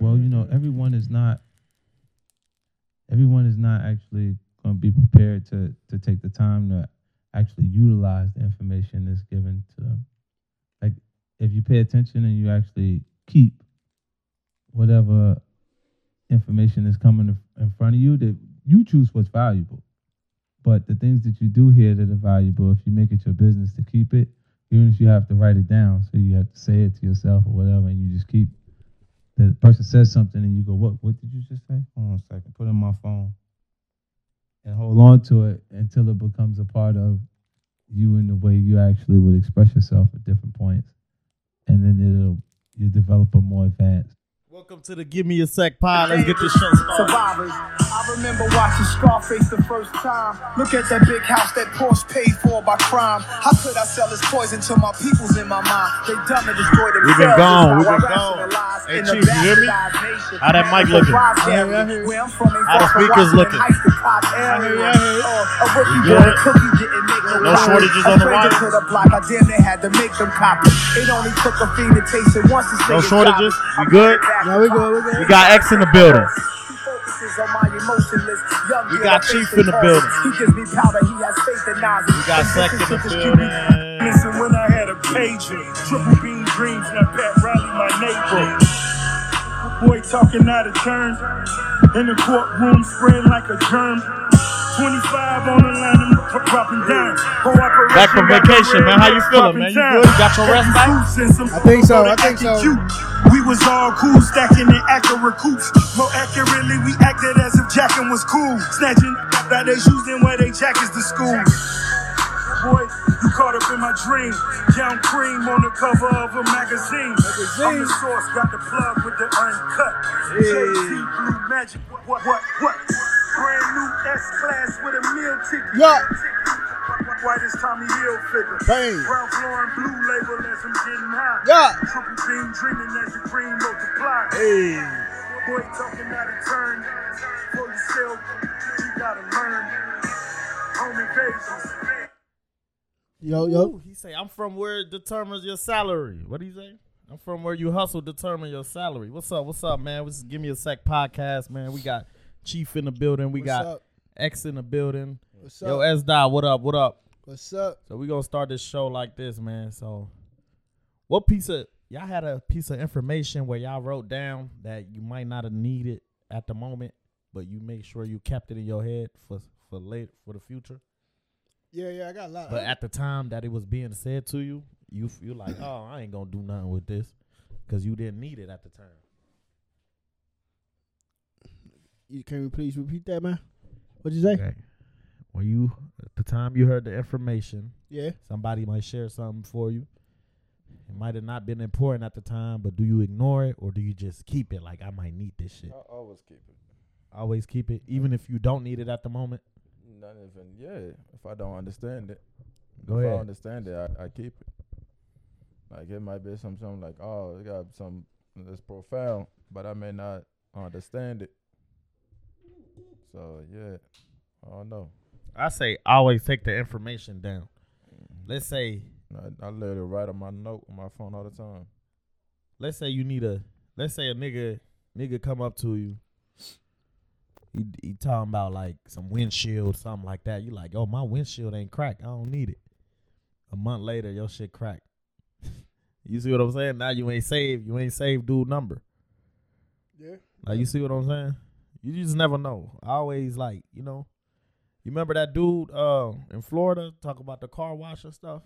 Well, you know, everyone is not. Everyone is not actually going to be prepared to to take the time to actually utilize the information that's given to them. Like, if you pay attention and you actually keep whatever information is coming in- front of you, that you choose what's valuable. But the things that you do hear that are valuable, if you make it your business to keep it, even if you have to write it down, so you have to say it to yourself or whatever, and you just keep. The person says something and you go, "What? What did you just say?" Hold on a second. Put in my phone, and hold on to it until it becomes a part of you in the way you actually would express yourself at different points, and then it'll you develop a more advanced. Welcome to the Give Me a Sec pod. Let's get this show started. Survivors. I remember watching Scarface the first time. Look at that big house that Porsche paid for by crime. How could I sell this poison to my peoples in my mind? They dumb and destroy themselves. We've been gone. We've been gone. Hey, Chief, you hear me? How that mic looking? Survive Yeah, area. yeah, I hear you. Where I'm from, ain't How the speakers looking? Heights, the Cobb I hear you, I hear you. Uh, a rookie You good? cookie didn't make no shortages on the wires? to the block, I damn near had to make them copy. It only took a fiend to taste it once No shortages? You good? Bring it back. Yeah, we good, we good. We got X in the building. He focuses on my emotionless young We got Chief in the building. He gives me powder, he has faith in Nas. We got Sec in the building. Listen, when I had a pager, triple beam dreams, now Pat Riley, my neighbor. Boy talking out of turn, in the courtroom spreading like a germ. 25 on the line, I'm dro- dropping down. Back from vacation, man. How you feeling, man? You good? You got your rest back? I think so, I think so. We was all cool, stacking in accurate coops. More accurately, we acted as if jacking was cool. Snatching out they shoes, then wear they jackets to school. Boy, you caught up in my dream. Young cream on the cover of a magazine. I'm the source, got the plug with the uncut. JT Blue Magic. What, what, what? Brand new S class with a meal ticket. Yeah. White as Tommy Hilfiger. Bang. Brown floor and blue label as I'm getting high. Yeah. Triple beam dreaming as the green multiply. Hey. Boy talking out of turn. For yourself, you gotta learn. Home invasions. Yo, yo. Ooh, he say, I'm from where it determines your salary. What do you say? I'm from where you hustle determine your salary. What's up? What's up, man? Is Give Me a Sec podcast, man. We got Chief in the building. We What's got up? X in the building. What's up? Yo? S Dot, what up? What up? What's up? So we gonna start this show like this, man. So, what piece of y'all had a piece of information where y'all wrote down that you might not have needed at the moment, but you make sure you kept it in your head for for late for the future. Yeah, yeah, I got a lot. But at the time that it was being said to you, you you like, oh, I ain't gonna do nothing with this because you didn't need it at the time. You- Can you please repeat that, man? What'd you say? Okay. When you at the time you heard the information, Yeah. somebody might share something for you. It might have not been important at the time, but do you ignore it or do you just keep it? Like I might need this shit. I always keep it. Always keep it, even if you don't need it at the moment. Not even yeah. If I don't understand it, Go if I understand it, I, I keep it. Like it might be some something like oh, it got some that's profound, but I may not understand it. So yeah, I don't know. I say always take the information down. Mm-hmm. Let's say I, I literally write on my note on my phone all the time. let's say you need a let's say a nigga nigga come up to you. He, he talking about like some windshield, something like that. You like, oh my windshield ain't cracked. I don't need it. A month later, your shit cracked. you see what I'm saying? Now you ain't saved. You ain't saved dude number. Yeah. Like you see what I'm saying? You just never know. I always like, you know. You remember that dude uh, in Florida talk about the car wash and stuff?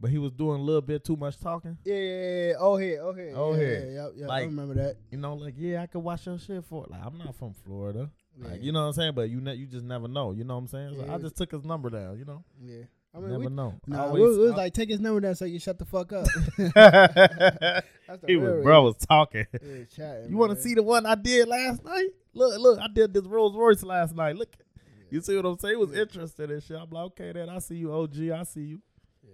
But he was doing a little bit too much talking. Yeah, yeah, yeah. Oh, here, oh, here. Oh, yeah, here. Yeah, yeah, yeah. I Like- remember that. You know, like yeah, I could watch your shit for like I'm not from Florida. Like Yeah. you know what I'm saying? But you ne- you just never know. You know what I'm saying? So. I just took his number down. You know, Yeah. I mean, never we, know. nah, Always- we was like, take his number down so you shut the fuck up. That's the he was, bro was talking. Yeah, chatting, You want to see the one I did last night? Look, look, I did this Rolls Royce last night. Look, you see what I'm saying? He was interested in shit. I'm like, okay, then I see you, OG. I see you.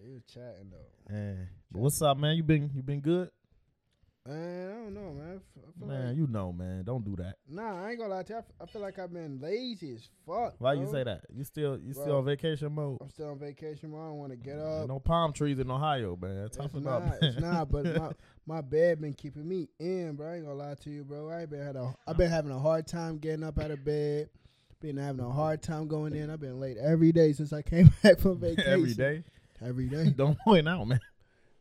He was chatting though. Man, but what's up, man? You been you been good? Man, I don't know, man. I feel Man, like, you know, man. Don't do that. nah, I ain't gonna lie to you. I, f- I feel like I've been lazy as fuck. Why you bro. say that? You still you still Bro. on vacation mode? I'm still on vacation. Bro. I don't want to get up. no palm trees in Ohio, man. It's Toughen not, up. it's not, but my, my bed been keeping me in, bro. I ain't gonna lie to you, bro. I ain't been had a, I've been having a hard time getting up out of bed. Been having a hard time going in. I've been late every day since I came back from vacation. every day. Every day. Don't point out, man.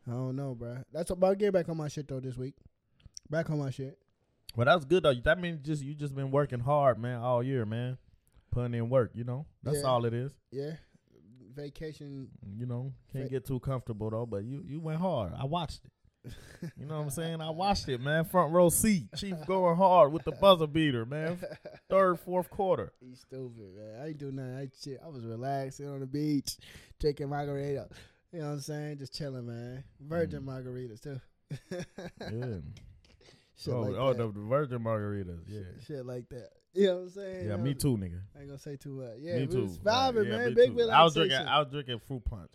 I don't know, bro. That's about get back on my shit though this week. Back on my shit. Well, that's good though. That means just you just been working hard, man, all year, man. Putting in work, you know. That's Yeah. all it is. Yeah. Vacation. You know, can't get too comfortable though. But you you went hard. I watched it. You know what I'm saying? I watched it, man. Front row seat. Chief going hard with the buzzer beater, man. Third, fourth quarter. He's stupid, man. I ain't do nothing. I shit. I was relaxing on the beach, drinking margarita. You know what I'm saying? Just chilling, man. Virgin Mm. margaritas too. Yeah. Shit oh, like oh the, the virgin margaritas. Yeah. Shit like that. You know what I'm saying? Yeah, You me too, nigga. I ain't gonna say too much. Yeah, me too. vibing, Yeah, man. Big too. I was drinking. I was drinking fruit punch.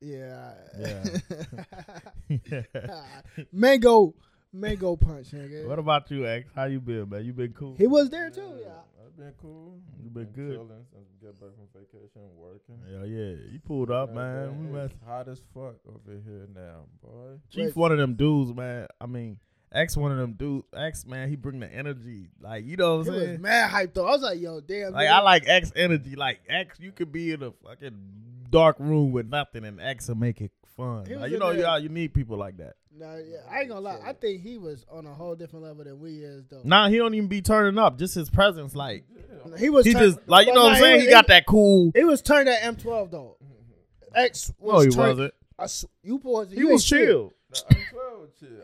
Yeah. Yeah. mango, mango punch, nigga. what about you, X? How you been, man? You been cool? he was there too. Yeah. I've been cool. You been good? Chilling since we get back from vacation, working. Yeah, yeah. You pulled up, Yeah, man. We It's mess- hot as fuck over here now, boy. Chief, Wait. one of them dudes, man. I mean, X, one of them dudes. X, man, he bring the energy. Like you know what He I'm was saying? mad hyped though. I was like, yo, damn. Like nigga. I like X energy. Like X, you could be in a fucking dark room with nothing, and X make it fun. Like, you know, yeah, you need people like that. Nah, yeah, I ain't gonna lie. I think he was on a whole different level than we is though. Nah, he don't even be turning up. Just his presence, like he was. he turn- just like you know what I'm saying. was- He got that cool. He was turned at M12 though. X was No, he turned- wasn't. I you boys, He was chill. I'm.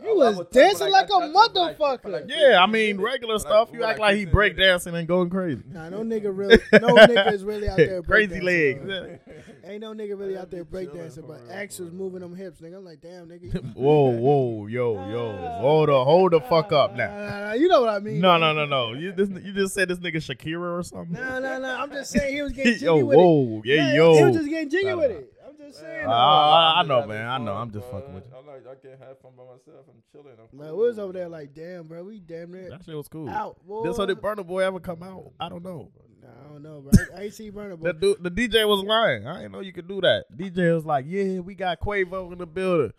He I- I was dancing for like a I talk for like- for motherfucker. like Yeah, I mean regular For stuff. for You act like he 15 break dancing and going crazy. Nah, no nigga really, no nigga is really out there Crazy breakdancing, legs. though. Ain't no nigga really out there be chilling breakdancing, but real, X for was moving them hips, nigga. I'm like, damn, nigga. whoa, whoa, yo, yo, ah. hold the, hold the fuck up now. nah, nah, you know what I mean? No, no, no, no. You this, you just said this nigga Shakira or something. No, no, no. I'm just saying he was getting jiggy yo, with it. whoa, yeah, yo. He was just getting jiggy with it. I'm just saying. Uh. I- I I'm know, man. I know. I'm just boy. fucking with you. I like. I can't have fun by myself. I'm chilling. I'm Man, we was over there like, damn, bro. We damn near That shit was cool. out. Boy. This so did Burna Boy ever come out? I don't know. Nah, I don't know, bro. I, I ain't see Burna Boy. The dude, the DJ was lying. I didn't know you could do that. DJ was like, "Yeah, we got Quavo in the building."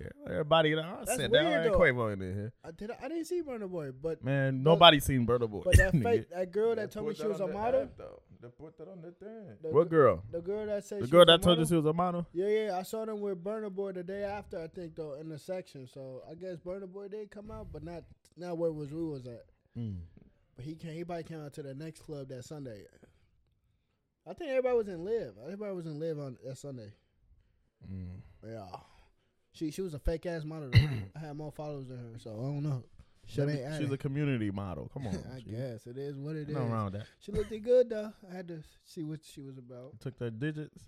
Yeah, everybody. I That's said that. weird, Ain't. Quavo in there. I, did, I didn't see Burna Boy, but Man, nobody seen Burna Boy. but that fake that girl They that told me she was a on the model. App. They put that on the thing. The, What girl? The girl that said The she girl was a that told you model? she was a model. Yeah, yeah. I saw them with Burna Boy the day after. I think though in the section. So I guess Burna Boy did come out, but not not where was we was at. Mm. But he came. He probably came out to the next club that Sunday. I think everybody was in LIV. Everybody was in LIV on that Sunday. Mm. Yeah. She she was a fake ass model. I had more followers than her, so I don't know. She's adding. a community model. Come on, I Chief. guess it is what it is. Nothing wrong with that. She looked good though. I had to see what she was about. Took the digits.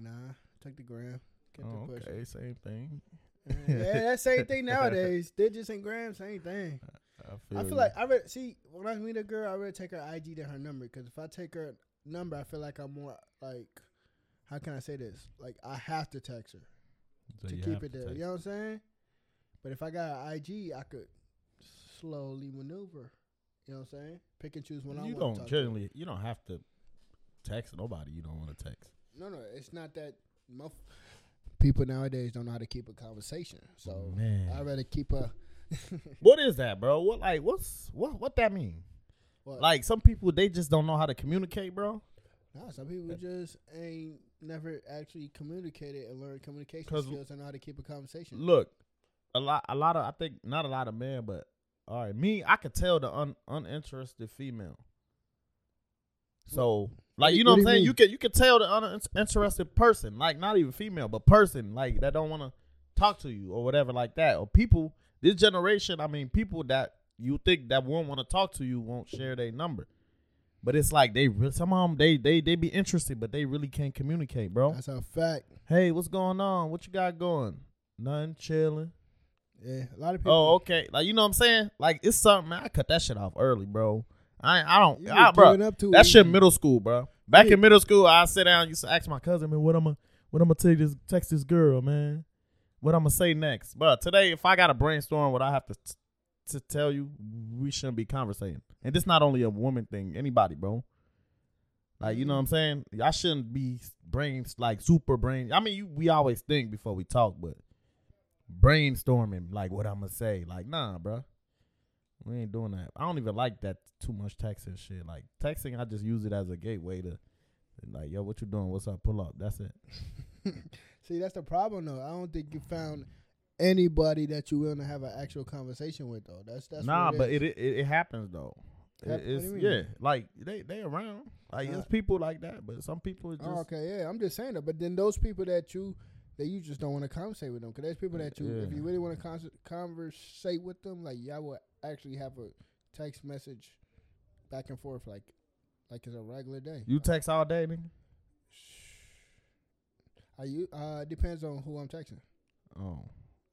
Nah, took the gram. Kept Oh, it okay, same thing. Uh, yeah, that same thing nowadays. Digits and grams, same thing. I feel, I feel like I read. See, when I meet a girl, I really take her IG than her number. Because if I take her number, I feel like I'm more like, how can I say this? Like I have to text her So to keep it there. You know what I'm saying? But if I got an IG, I could slowly maneuver. You know what I'm saying? Pick and choose when I you want don't to generally. You don't have to text nobody. You don't want to text. No, no, it's not that. Muff- People nowadays don't know how to keep a conversation, so Man. I'd rather keep a. What is that, bro? What like what's what what that mean? What? Like some people they just don't know how to communicate, bro. Nah, some people just ain't never actually communicated and learned communication skills and know how to keep a conversation. Look, a lot a lot of I think not a lot of men, but all right, me I could tell the un, uninterested female. So like you know what what, I'm saying? mean? You can you can tell the uninterested person, like not even female, but person like that don't want to talk to you or whatever like that. Or people this generation, I mean, people that you think that won't want to talk to you won't share their number. But it's like they some of them they they they be interested, but they really can't communicate, bro. That's a fact. Hey, what's going on? What you got going? Nothing, chilling. Yeah, a lot of people. Oh, okay. Like you know what I'm saying? Like it's something. Man, I cut that shit off early, bro. I I don't. I, bro, up too that shit middle school, bro. Back Yeah. in middle school, I sit down. Used to ask my cousin, man, what I'm gonna what I'm gonna take this text this girl, man. What I'm gonna say next, but today if I gotta brainstorm what I have to t- to tell you we shouldn't be conversating. And this not only a woman thing, anybody, bro. Like you know what I'm saying? I shouldn't be brains like super brain. I mean, you, we always think before we talk, but brainstorming like what I'm gonna say. Like, nah, bro. We ain't doing that. I don't even like that too much texting shit. Like texting, I just use it as a gateway to, like, yo, what you doing? What's up? Pull up. That's it. See, that's the problem though. I don't think you found anybody that you willing to have an actual conversation with though. That's that's nah, what but it, it it happens though. It- Hap- what do it's yeah, like they they around. Like Uh, there's people like that, but some people just Oh, okay, yeah, I'm just saying that. But then those people that you that you just don't want to conversate with them, because there's people that you, if you really want to con- conversate with them, like y'all will actually have a text message back and forth, like like it's a regular day. you text all day, nigga. Are you? Uh, depends on who I'm texting. Oh,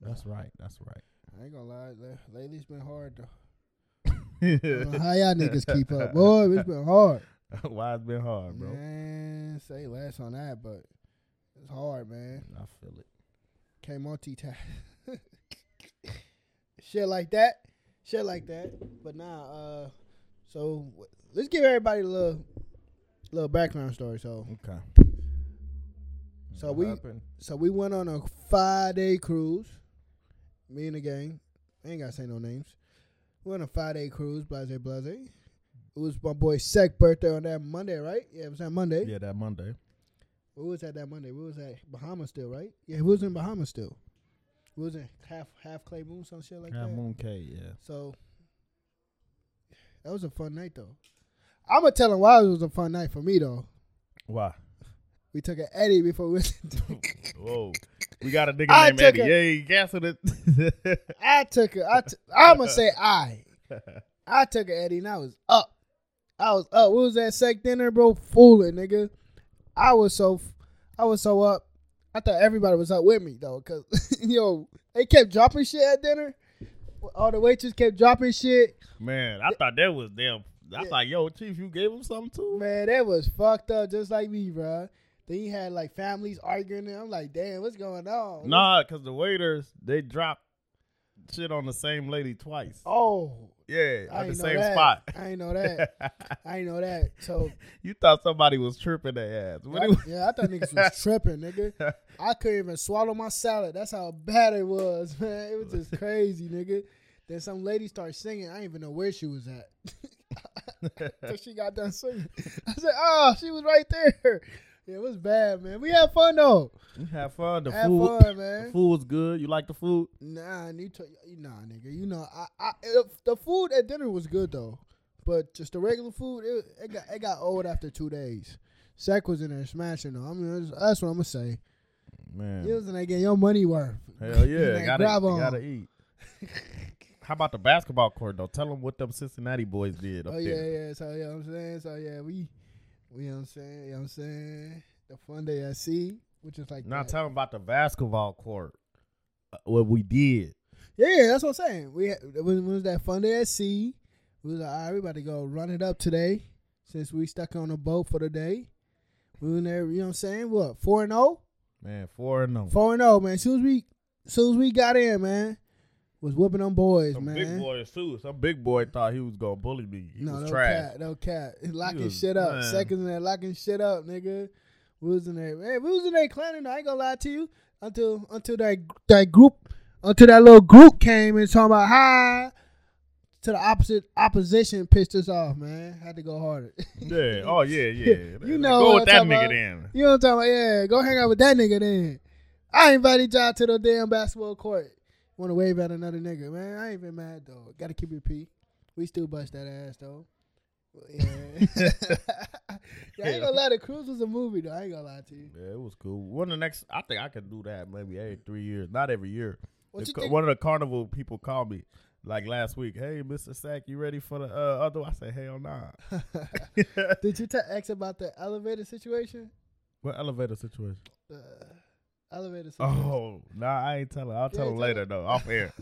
that's right. That's right. I ain't gonna lie, la- lately it's been hard though. How y'all niggas keep up, boy? It's been hard. Why it's been hard, bro? Man, say less on that, but it's hard, man. I feel it. Can't multitask. Shit like that. Shit like that. But nah, uh, so w- let's give everybody a little, little background story. So, Okay. So What we- happened? so we went on a five day cruise. Me and the gang. I ain't gotta say no names. We went on a five day cruise. Blase, blase. It was my boy Sec birthday on that Monday, right? Yeah, it was that Monday. Yeah, that Monday. We was that that Monday. We was at Bahamas still, right? Yeah, we was in Bahamas still. We was in half half Clay Moon, some shit like Half that. Moon Cay. Yeah. So that was a fun night though. I'm gonna tell him why it was a fun night for me though. Why? We took an Eddie before we. Whoa. We got a nigga I named Eddie. a- Yeah, he gassing it. I took it. I t- I'm gonna say I. I took an Eddie and I was up. I was up. What was that sec dinner, bro? Fooling, nigga. I was so, I was so up. I thought everybody was up with me though, cause yo, they kept dropping shit at dinner. All the waitresses kept dropping shit. Man, I thought that was damn. I Yeah. thought, yo, Chief, you gave him something too? Man, that was fucked up, just like me, bro. Then you had like families arguing. And I'm like, damn, what's going on? Nah, because the waiters, they dropped shit on the same lady twice. Oh, Yeah, I at the same that. spot. I ain't know that. I ain't know that. So you thought somebody was tripping their ass. I, was- yeah, I thought niggas was tripping, nigga. I couldn't even swallow my salad. That's how bad it was, man. It was just crazy, nigga. Then some lady started singing. I didn't even know where she was at. Till she got done singing. I said, "Oh, she was right there." Yeah, it was bad, man. We had fun though. You have fun. The Had food, fun, the food was good. You like the food? Nah, need to, nah, nigga. You know, I, I, the food at dinner was good though, but just the regular food, it, it got, it got old after two days. Sack was in there smashing though. I mean, that's, that's what I'm gonna say. Man, You was in there getting your money worth. hell You yeah, like, gotta, grab on. gotta eat. How about the basketball court though? Tell them what them Cincinnati boys did Oh yeah, there. yeah. So yeah, I'm saying. So yeah, we, we, you know what I'm saying. You know what I'm saying. The fun day at sea, which is like Not that. them about the basketball court. Uh, what we did. Yeah, that's what I'm saying. We had, it was, it was that fun day at sea. We was like, all right, we about to go run it up today, since we stuck on the boat for the day. We in there, you know what I'm saying? What four and zero? Man, four and no. Four and zero, man. As soon as we, as soon as we got in, man, was whooping them boys, Some man. big boys too. Some big boy thought he was gonna bully me. He no, was no trash. cat, no cat. Locking was- shit up. man. Seconds in there, locking shit up, nigga. We was in there, man. We was in there clowning. I ain't gonna lie to you until until that that group until that little group came and talking about hi to the opposite opposition pissed us off, man. Had to go harder. Yeah. Oh yeah, yeah. You know Go with that nigga about. then. you know what I'm talking about? Yeah, go hang out with that nigga then. I invited y'all to the damn basketball court. Want to wave at another nigga, man? I ain't even mad though. Got to keep it p. We still bust that ass though. Yeah. yeah, I ain't gonna lie. The cruise was a movie though. I ain't gonna lie to you. Yeah, it was cool. One of the next, I think I could do that maybe every three years, not every year. What The you think? One of the carnival people called me like last week. Hey, Mister Sack, you ready for the uh, other? I said, hell nah. Did you tell X about the elevator situation? what elevator situation? The elevator. Oh, nah, I ain't telling. I'll tell him later though, off air.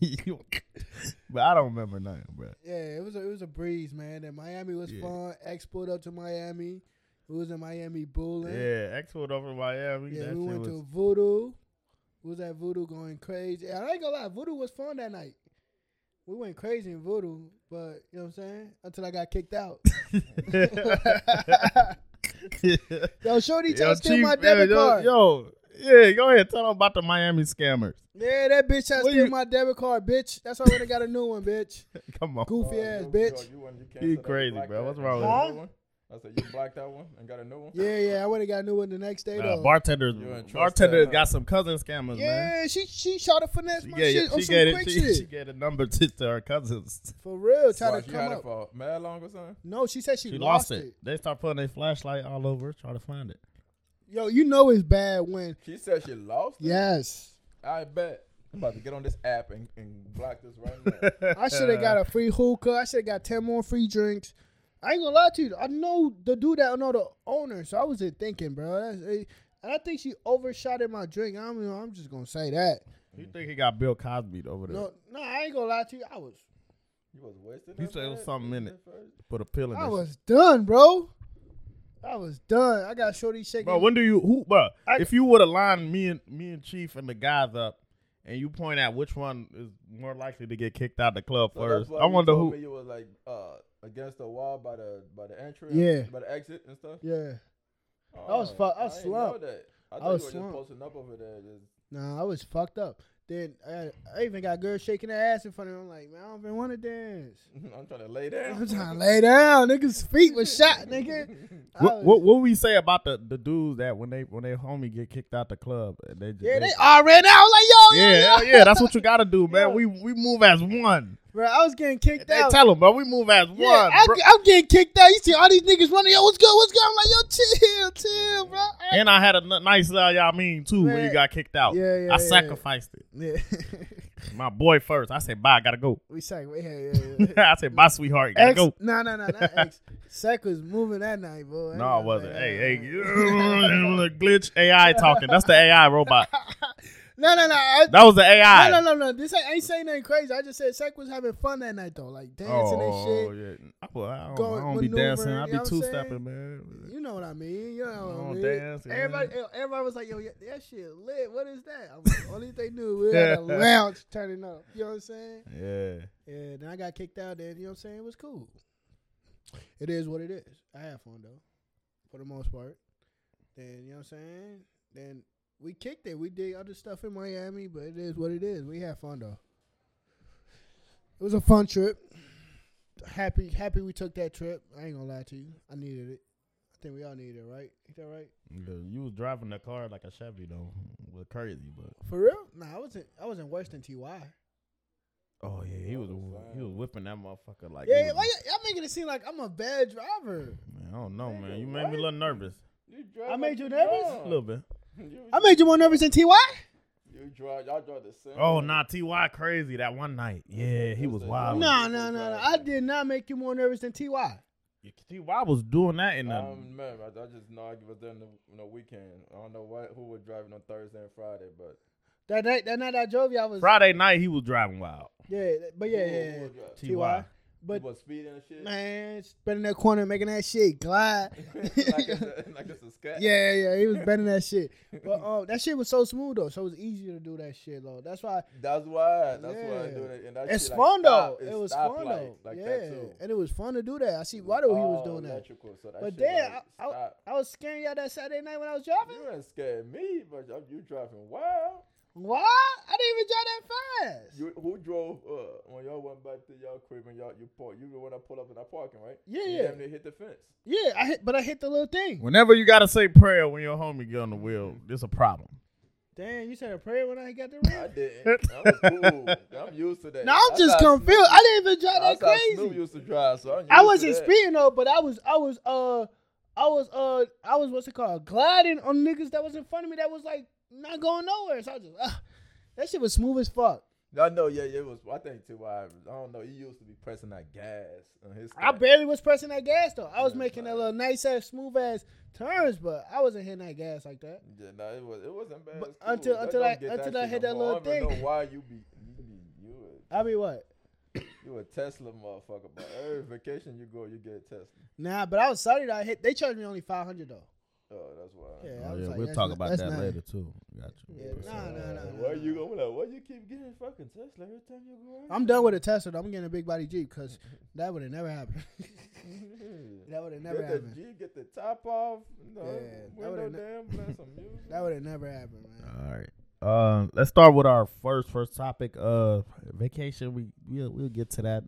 but I don't remember nothing, bro. yeah, it was a, it was a breeze, man. And Miami was Yeah. fun. Pulled up to Miami. We was in Miami bowling. Yeah, pulled over to Miami. Yeah, that we went was, to Voodoo. We was at Voodoo going crazy. I ain't gonna lie, Voodoo was fun that night. We went crazy in Voodoo, but you know what I'm saying? Until I got kicked out. Yo, Shorty tried to steal my debit yo, card. Yo, yeah, go ahead. Tell them about the Miami scammers. Yeah, that bitch tried to steal you- my debit card, bitch. That's why I went and got a new one, bitch. Come on. Goofy Oh, ass you- bitch. You, you, You crazy, blacked bro. that, What's wrong got with a you? New one? I said you blacked that one and got a new one. Yeah, yeah, I would have got a new one the next day Uh, though. bartenders, You ain't trust bartenders got some cousin scammers, man. yeah, she she shot a finesse She my gave, shit on she, some gave quick it, she, shit. she gave the number to, to her cousins. For real, try Why, to she come had it up. for mad long or something? No, she said she, She, lost, lost it. it. They start putting a flashlight all over, try to find it. Yo, you know it's bad when She said she lost it? yes. I bet. I'm about to get on this app and, and block this right now. I should have got a free hookah. I should have got ten more free drinks. I ain't gonna lie to you. I know the dude that I know the owner, so I was just thinking, bro. That's, eh, and I think she overshot in my drink. I mean, I'm just gonna say that. You think he got Bill Cosby over there? No, no, I ain't gonna lie to you. I was, You was wasted. You said it was fast? something in it. Put a pill in it. I this. was done, bro. I was done. I got shorty shaking. Bro, when do you who bro? I- if you would have lined me and me and Chief and the guys up and you point out which one is more likely to get kicked out the club So first, I wonder who you was like uh, against the wall by the by the entry, Yeah. by the exit and stuff. yeah. Oh, was I was didn't know slumped. that. I I was you were slumped. just posting up over there. Just, Nah, I was fucked up. Then I, I even got girls shaking their ass in front of me. I'm like, man, I don't even want to dance. I'm trying to lay down. I'm trying to lay down. Niggas' feet was shot, nigga. What, was- what what we say about the, the dudes that when they when they homie get kicked out the club and they just Yeah, they- they all ran out. I was like, yo, yo, yeah, yo. hell yeah, that's what you gotta do, man. Yo. We we move as one. Bro, I was getting kicked They out. tell them, bro, we move as yeah, one. I. I'm getting kicked out. You see all these niggas running. Yo, what's good? What's good? I'm like, yo, chill, chill, bro. And I had a n- nice uh, y'all mean too when you got kicked out. Yeah, yeah, I yeah. sacrificed it. yeah. My boy first. I said bye, I gotta go. we sang. Yeah, yeah, yeah. I said bye, sweetheart, gotta X, go. no, no, no, not X. Sec was moving that night, boy. No, it wasn't. Uh, hey, hey, glitch AI talking. That's the AI robot. No, no, no. I, That was the AI. no, no, no, no. This ain't, I ain't saying nothing crazy. I just said Sec was having fun that night though, like dancing and Oh shit. yeah. I, well, I don't, I don't be dancing. I be know what I'm two stepping, man. You know what I mean? You know what I don't mean? dance, yeah. everybody, everybody was like, "Yo, yeah, that shit lit. What is that?" I was only they knew we had a lounge turning up. You know what I'm saying? Yeah. Yeah. Then I got kicked out. Then you know what I'm saying? It was cool. It is what it is. I had fun though, for the most part. Then you know what I'm saying? Then we kicked it. We did other stuff in Miami, but it is what it is. We had fun though. It was a fun trip. Happy, happy we took that trip. I ain't gonna lie to you. I needed it. I think we all needed it, right? Ain't that right? Yeah, You was driving the car like a Chevy though. Was crazy, but For real? Nah, I wasn't. I wasn't worse than Ty. oh yeah, he was he was whipping that motherfucker like. yeah, it was- why y- y'all making it seem like I'm a bad driver? man, I don't know, man. You made me a little nervous. You I made you you nervous? A little bit. You, I made you more nervous than Ty. You drive. Y'all drive the same. Oh, way. nah, Ty crazy that one night. Yeah, he was wild. No, no, no, no. I did not make you more nervous than Ty. Ty was doing that in the. Um, man, I, I just know I was there in the, in the weekend. I don't know what who was driving on Thursday and Friday, but That night, that night I drove you, I was Friday night he was driving wild. yeah, but yeah, yeah, yeah. Ty. But was speeding and shit. man, spending that corner, making that shit glide. like, it's a, like it's a scat. Yeah, yeah, he was bending that shit. But um, that shit was so smooth though, so it was easier to do that shit though. That's why That's why. That's why I do it. And that it's shit, fun stop- though. it's It was stop fun light, though. Like yeah, that too. and it was fun to do that. I see why he was doing that. So that But then like, I, I. I was scaring y'all that Saturday night when I was driving. You ain't scared me, but you- you driving wild. Why? I didn't even drive that fast. You, who drove uh, when y'all went back to y'all crib and y'all you park? You the one that pulled up in that parking, right? Yeah, You yeah. damn near hit the fence. Yeah, I hit, but I hit the little thing. Whenever you gotta say prayer when your homie get on the wheel, there's a problem. Damn, you said a prayer when I got the wheel. I didn't. I was cool. I'm used to that. No, I'm That's just confused. Snoop- I didn't even drive that That's how Snoop crazy. used to drive. So I'm used I wasn't speeding though, but I was, I was, uh, I was, uh, I was what's it called, gliding on niggas that was in front of me that was like not going nowhere. So I just, uh, that shit was smooth as fuck. I know, yeah, yeah, it was. I think too. I, I don't know. He used to be pressing that gas on his. I barely was pressing that gas though. I was Yeah, making that man. little nice ass, smooth ass turns, but I wasn't hitting that gas like that. Yeah, no, it was. It wasn't bad. But cool. until- until don't I- until I hit that little I don't thing. know why you be you be you a, I mean, what? you a Tesla motherfucker. But every vacation you go, you get a Tesla. Nah, but I was sorry that I hit. They charged me only five hundred though. Oh, that's why. Yeah, Oh, yeah, like, we'll talk not- about that not- later too. Got you. Yeah, But, nah, nah, nah, nah. Why you going like? Why you keep getting fucking Tesla every time you go? I'm done with a Tesla. though. I'm getting a big body Jeep because that would have never happened. that would have never get happened. The G, get the top off. No, Yeah, that window would've ne- play some music. That would have never happened, man. All right. Uh, let's start with our first first topic. Uh, vacation. We we'll we'll get to that.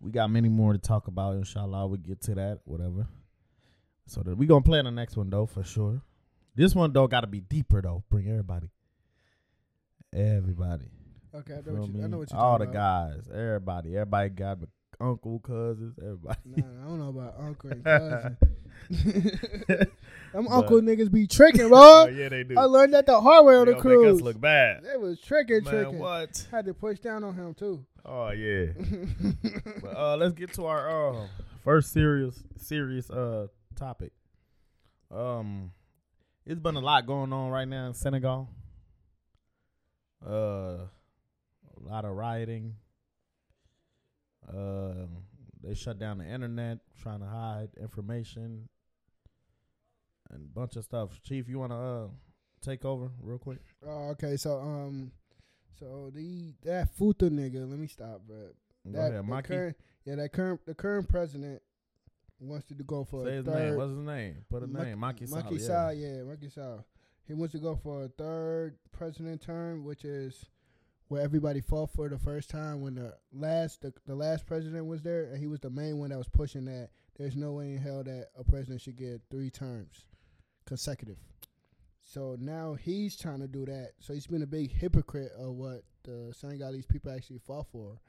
We got many more to talk about. Inshallah, we get to that. Whatever. So that we gonna play in the next one though for sure. This one though got to be deeper though. Bring everybody. Everybody. Okay, I know Feel what you, I know what you're All the about. guys. Everybody. Everybody got the uncle, cousins. Everybody. Nah, I don't know about uncle and cousin. Them But- uncle niggas be tricking, Oh, bro. yeah, they do. I learned that the hard way on the gonna make us look bad. They was tricking, Man, tricking. what? Had to push down on him too. Oh yeah. but uh, let's get to our uh, first serious serious uh topic. Um, it's been a lot going on right now in Senegal. Uh, a lot of rioting. Uh, they shut down the internet, trying to hide information, and a bunch of stuff. Chief, you wanna uh take over real quick? Oh, okay, so um, so the that Futa nigga. Let me stop, bro. That, ahead, the current, yeah, that current the current president wants to go for Say a his third. name. What's his name? Put a Mak- name. Macky Sall. Yeah. Sall, yeah, Macky Sall. He wants to go for a third president term, which is where everybody fought for the first time when the last the, the last president was there, and he was the main one that was pushing that. There's no way in hell that a president should get three terms consecutive. So now he's trying to do that. So he's been a big hypocrite of what the Senegalese people actually fought for,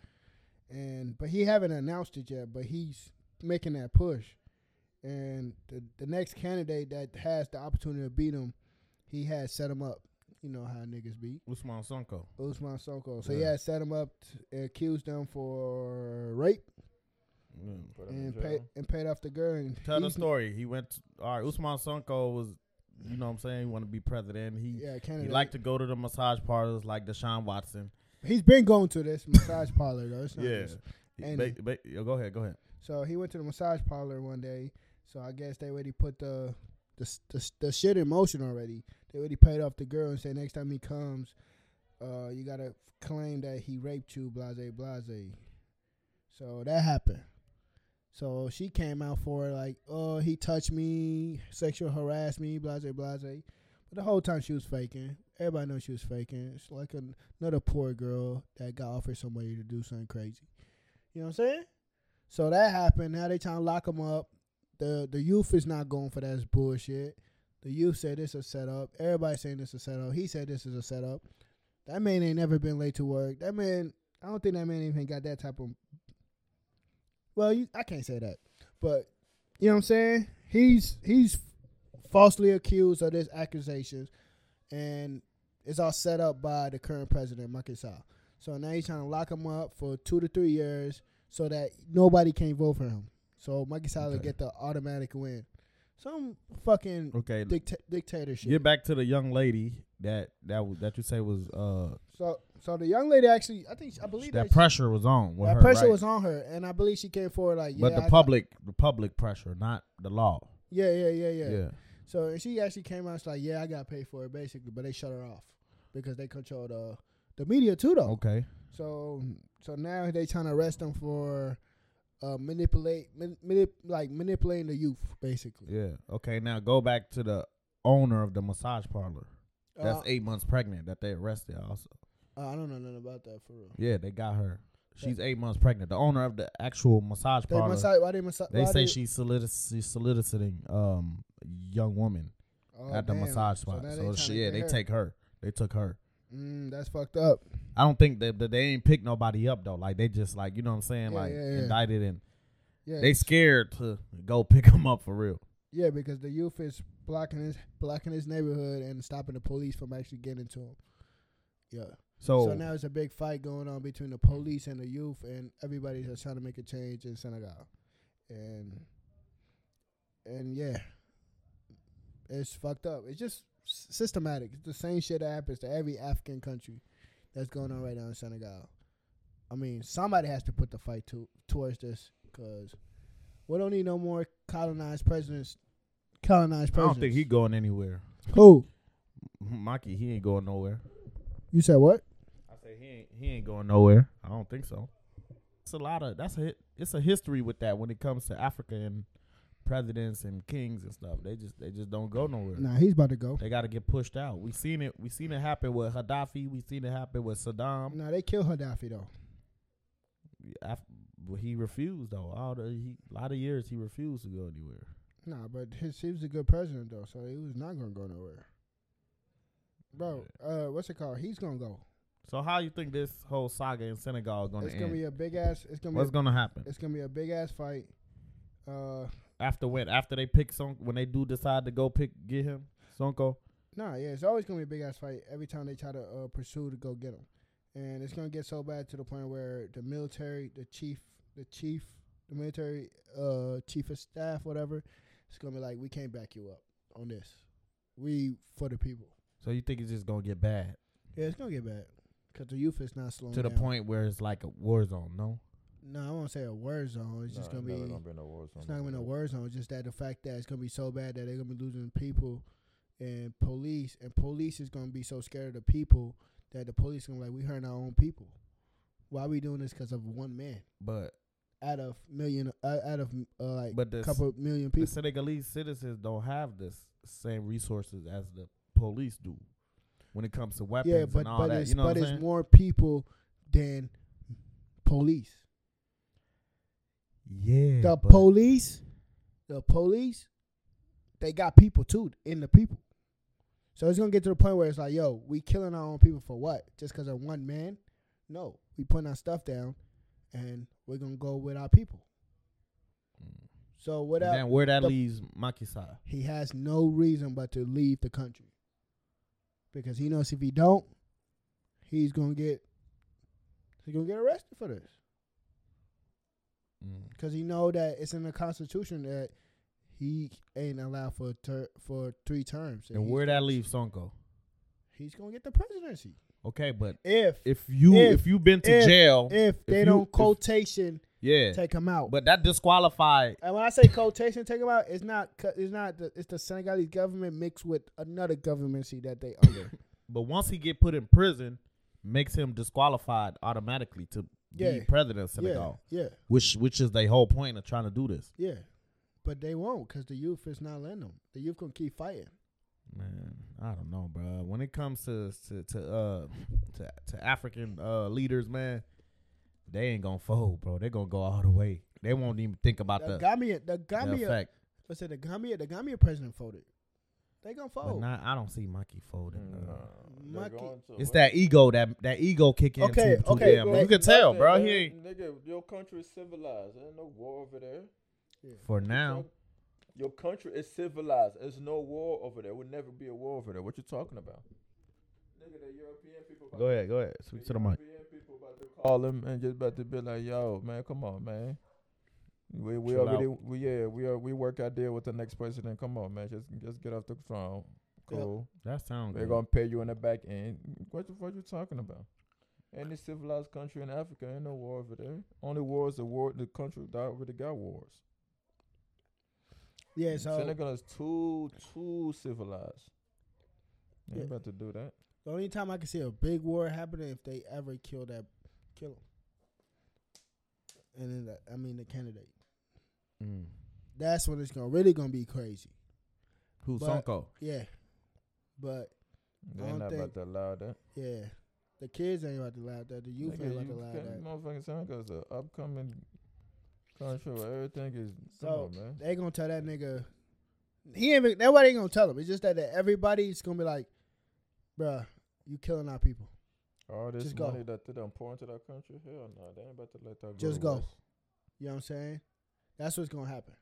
and but he haven't announced it yet. But he's making that push and the the next candidate that has the opportunity to beat him, he has set him up. You know how niggas beat Ousmane Sonko. Ousmane Sonko. So he Yeah. has set him up, t- and accused them for rape Mm. Put him in and paid and paid off the girl. And Tell the story. He went. To, all right, Ousmane Sonko was, you know, what I'm saying, he want to be president. He Yeah, he candidate. liked to go to the massage parlors like Deshaun Watson. He's been going to this massage parlor though. It's not Yeah. just- And- ba- ba- yo, go ahead. Go ahead. So he went to the massage parlor one day. So I guess they already put the the the, the shit in motion already. They already paid off the girl and said next time he comes, uh, you gotta claim that he raped you, blase blase. So that happened. So she came out for it like, oh, he touched me, sexual harassed me, blase blase. But the whole time she was faking. Everybody knows she was faking. It's like an, another poor girl that got offered somebody to do something crazy. You know what I'm saying? So that happened. Now they trying to lock him up. The the youth is not going for that bullshit. The youth said this is a setup. Everybody saying this is a setup. He said this is a setup. That man ain't never been late to work. That man, I don't think that man even got that type of. Well, you, I can't say that, but you know what I'm saying. He's he's falsely accused of this accusations, and it's all set up by the current president, Macky Sall. So now he's trying to lock him up for two to three years so that nobody can vote for him. So Sall will Okay. get the automatic win. Some fucking Okay. dicta- dictatorship. Get back to the young lady that that was, that you say was uh So so the young lady actually, I think I believe that that, pressure was on. With that her, pressure right? was on her, and I believe she came forward like, yeah, but I the got- public, the public pressure, not the law. yeah, yeah, yeah, yeah, Yeah. So and she actually came out, she's like, yeah, I got paid for it basically, but they shut her off because they control the the media too, though. Okay. So so now they trying to arrest them for uh, manipulate, man, manip, like manipulating the youth, basically. Yeah. Okay. Now go back to the owner of the massage parlor. That's Uh, eight months pregnant that they arrested. Also. uh, I don't know nothing about that for real. Yeah, they got her. She's eight months pregnant. The owner of the actual massage They parlor. massage, why they massage? They say they, she's solic- she's soliciting um young woman oh, at the damn. massage spot. they So, she, yeah, they her. take her. They took her. Mm, that's fucked up. I don't think that that they ain't pick nobody up though. Like they just like you know what I'm saying, Yeah, like yeah, yeah. indicted and Yeah, they scared to go pick them up for real. yeah, because the youth is blocking his blocking his neighborhood and stopping the police from actually getting to him. Yeah. So, So now there's a big fight going on between the police and the youth, and everybody's just trying to make a change in Senegal, and and yeah, it's fucked up. It's just systematic. It's the same shit that happens to every African country that's going on right now in Senegal. I mean, somebody has to put the fight to towards this, cause we don't need no more colonized presidents colonized presidents. I don't think he going anywhere. Who? Macky, he ain't going nowhere. You said what? I said he ain't he ain't going nowhere. I don't think so. It's a lot of that's a it's a history with that when it comes to Africa and presidents and kings and stuff. They just they just don't go nowhere. Nah, he's about to go. They got to get pushed out. We seen it. We seen it happen with Gaddafi. We seen it happen with Saddam. Nah, they killed Gaddafi though. Af- well, he refused though. All the he, a lot of years he refused to go anywhere. Nah, but his he was a good president though, so he was not gonna go nowhere. Bro, uh, what's it called? He's gonna go. So how you think this whole saga in Senegal is going to end? It's gonna be a big ass. It's gonna What's be. going to happen it's gonna be a big ass fight. Uh, after when? After they pick some when they do decide to go pick get him Sonko. nah, yeah, it's always gonna be a big ass fight every time they try to uh, pursue to go get him, and it's gonna get so bad to the point where the military, the chief, the chief, the military uh, chief of staff, whatever, it's gonna be like, we can't back you up on this. We for the people. So you think it's just gonna get bad Yeah, it's gonna get bad because the youth is not slowing to the down. point where it's like a war zone? No. No, I won't say a war zone. It's just gonna be. never gonna be no war zone It's not gonna be no war zone. It's just that the fact that it's gonna be so bad that they're gonna be losing people, and police and police is gonna be so scared of the people that the police gonna be like we hurting our own people. Why are we doing this? Because of one man But out of million, uh, out of uh, like but the, couple million people, the. Senegalese citizens don't have the same resources as the police do when it comes to weapons Yeah, but and all but that. it's you know but what I'm it's more people than police. Yeah. The but- police, the police, they got people too in the people. So it's gonna get to the point where it's like, yo, we killing our own people for what? Just because of one man? No, we putting our stuff down, and we're gonna go with our people. Mm. So without then where that the- leaves Macky Sall. he has no reason but to leave the country because he knows if he don't, he's gonna get he's gonna get arrested for this. Mm. because he know that it's in the Constitution that he ain't allowed for ter- for three terms. And he's where that leaves Sonko? He's gonna get the presidency Okay, but if if you If- if, you've been to if- jail, if they you- don't if- quotation yeah, take him out. but that disqualified. and when I say quotation take him out, it's not it's not the, it's the Senegalese government mixed with another government governmency that they under. But once he get put in prison, makes him disqualified automatically to be Yeah. president of Senegal. yeah, Which which is the whole point of trying to do this. yeah. But they won't because the youth is not letting them. The youth gonna keep fighting. Man, I don't know, bro. When it comes to to to uh to, to African uh leaders, man, they ain't gonna fold, bro. They gonna go all the way. They won't even think about The the, Gambia, the the Gambia, effect. what's it? The Gambia, the Gambia president voted. They gonna But fold. not, I don't see Macky folding. Nah, bro. Monkey- It's that ego that that ego kicking. Okay, too, too okay, damn. but- You can tell, Nothing, bro. man. He Nigga, your country is civilized. There ain't no war over there. for now. Your country is civilized. There's no war over there. Would never be a war over there. What you talking about? Nigga, the European people. Go ahead, go ahead. Speak to the mic. European people about to call him and just about to be like, "Yo, man, come on, man. We we Chill already we yeah we are we work out there with the next president. Come on, man. Just just get off the throne. Yep. Cool. That sounds They're good. gonna pay you in the back end. What the fuck you talking about? Any civilized country in Africa ain't no war over there. Only war is the war the country that already got wars. yeah, so Senegal is too too civilized. They ain't Yeah. about to do that. The only time I can see a big war happening if they ever kill that, kill him. And then the, I mean the candidate. Mm. That's when it's gonna really gonna be crazy. Who But- Sonko? Yeah, but They I ain't don't not about to allow that. yeah, the kids ain't about to allow that. The youth Nigga, ain't about you to allow can't- that. Motherfucking Senegal is an upcoming country where everything is. So on, man. they gonna tell that nigga. He ain't. even- Nobody ain't gonna tell him. It's just that, that everybody's gonna be like, "Bruh, you killing our people." All this just go. that they done pour into that country, hell no, they ain't about to let that go. Just go. waste. You know what I'm saying? That's what's gonna happen.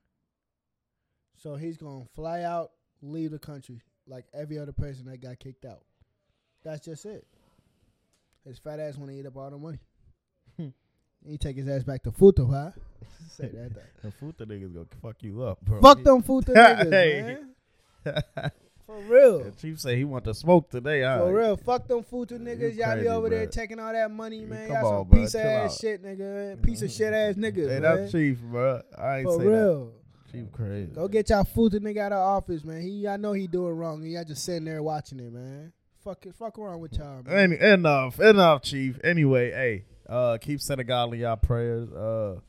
So he's gonna fly out, leave the country like every other person that got kicked out. That's just it. His fat ass wanna eat up all the money. he take his ass back to Futo, huh? Say that. that. The Futa niggas gonna fuck you up, bro. Fuck them Futo niggas, man. For real. The chief say he want to smoke today. Huh? For real, fuck them Futu niggas. Y'all be over there bruh. taking all that money, man. Come Y'all some on, bruh. piece of ass out. shit, nigga. Piece of shit ass niggas, Hey, that's chief, bro. I ain't For say real. Chief crazy. Go get y'all the nigga out of office, man. He, I know he doing wrong. He y'all just sitting there watching it, man. Fuck it, fuck around with y'all, man. Any, enough, enough, Chief. Anyway, hey, uh, keep Senegal in y'all prayers. Uh,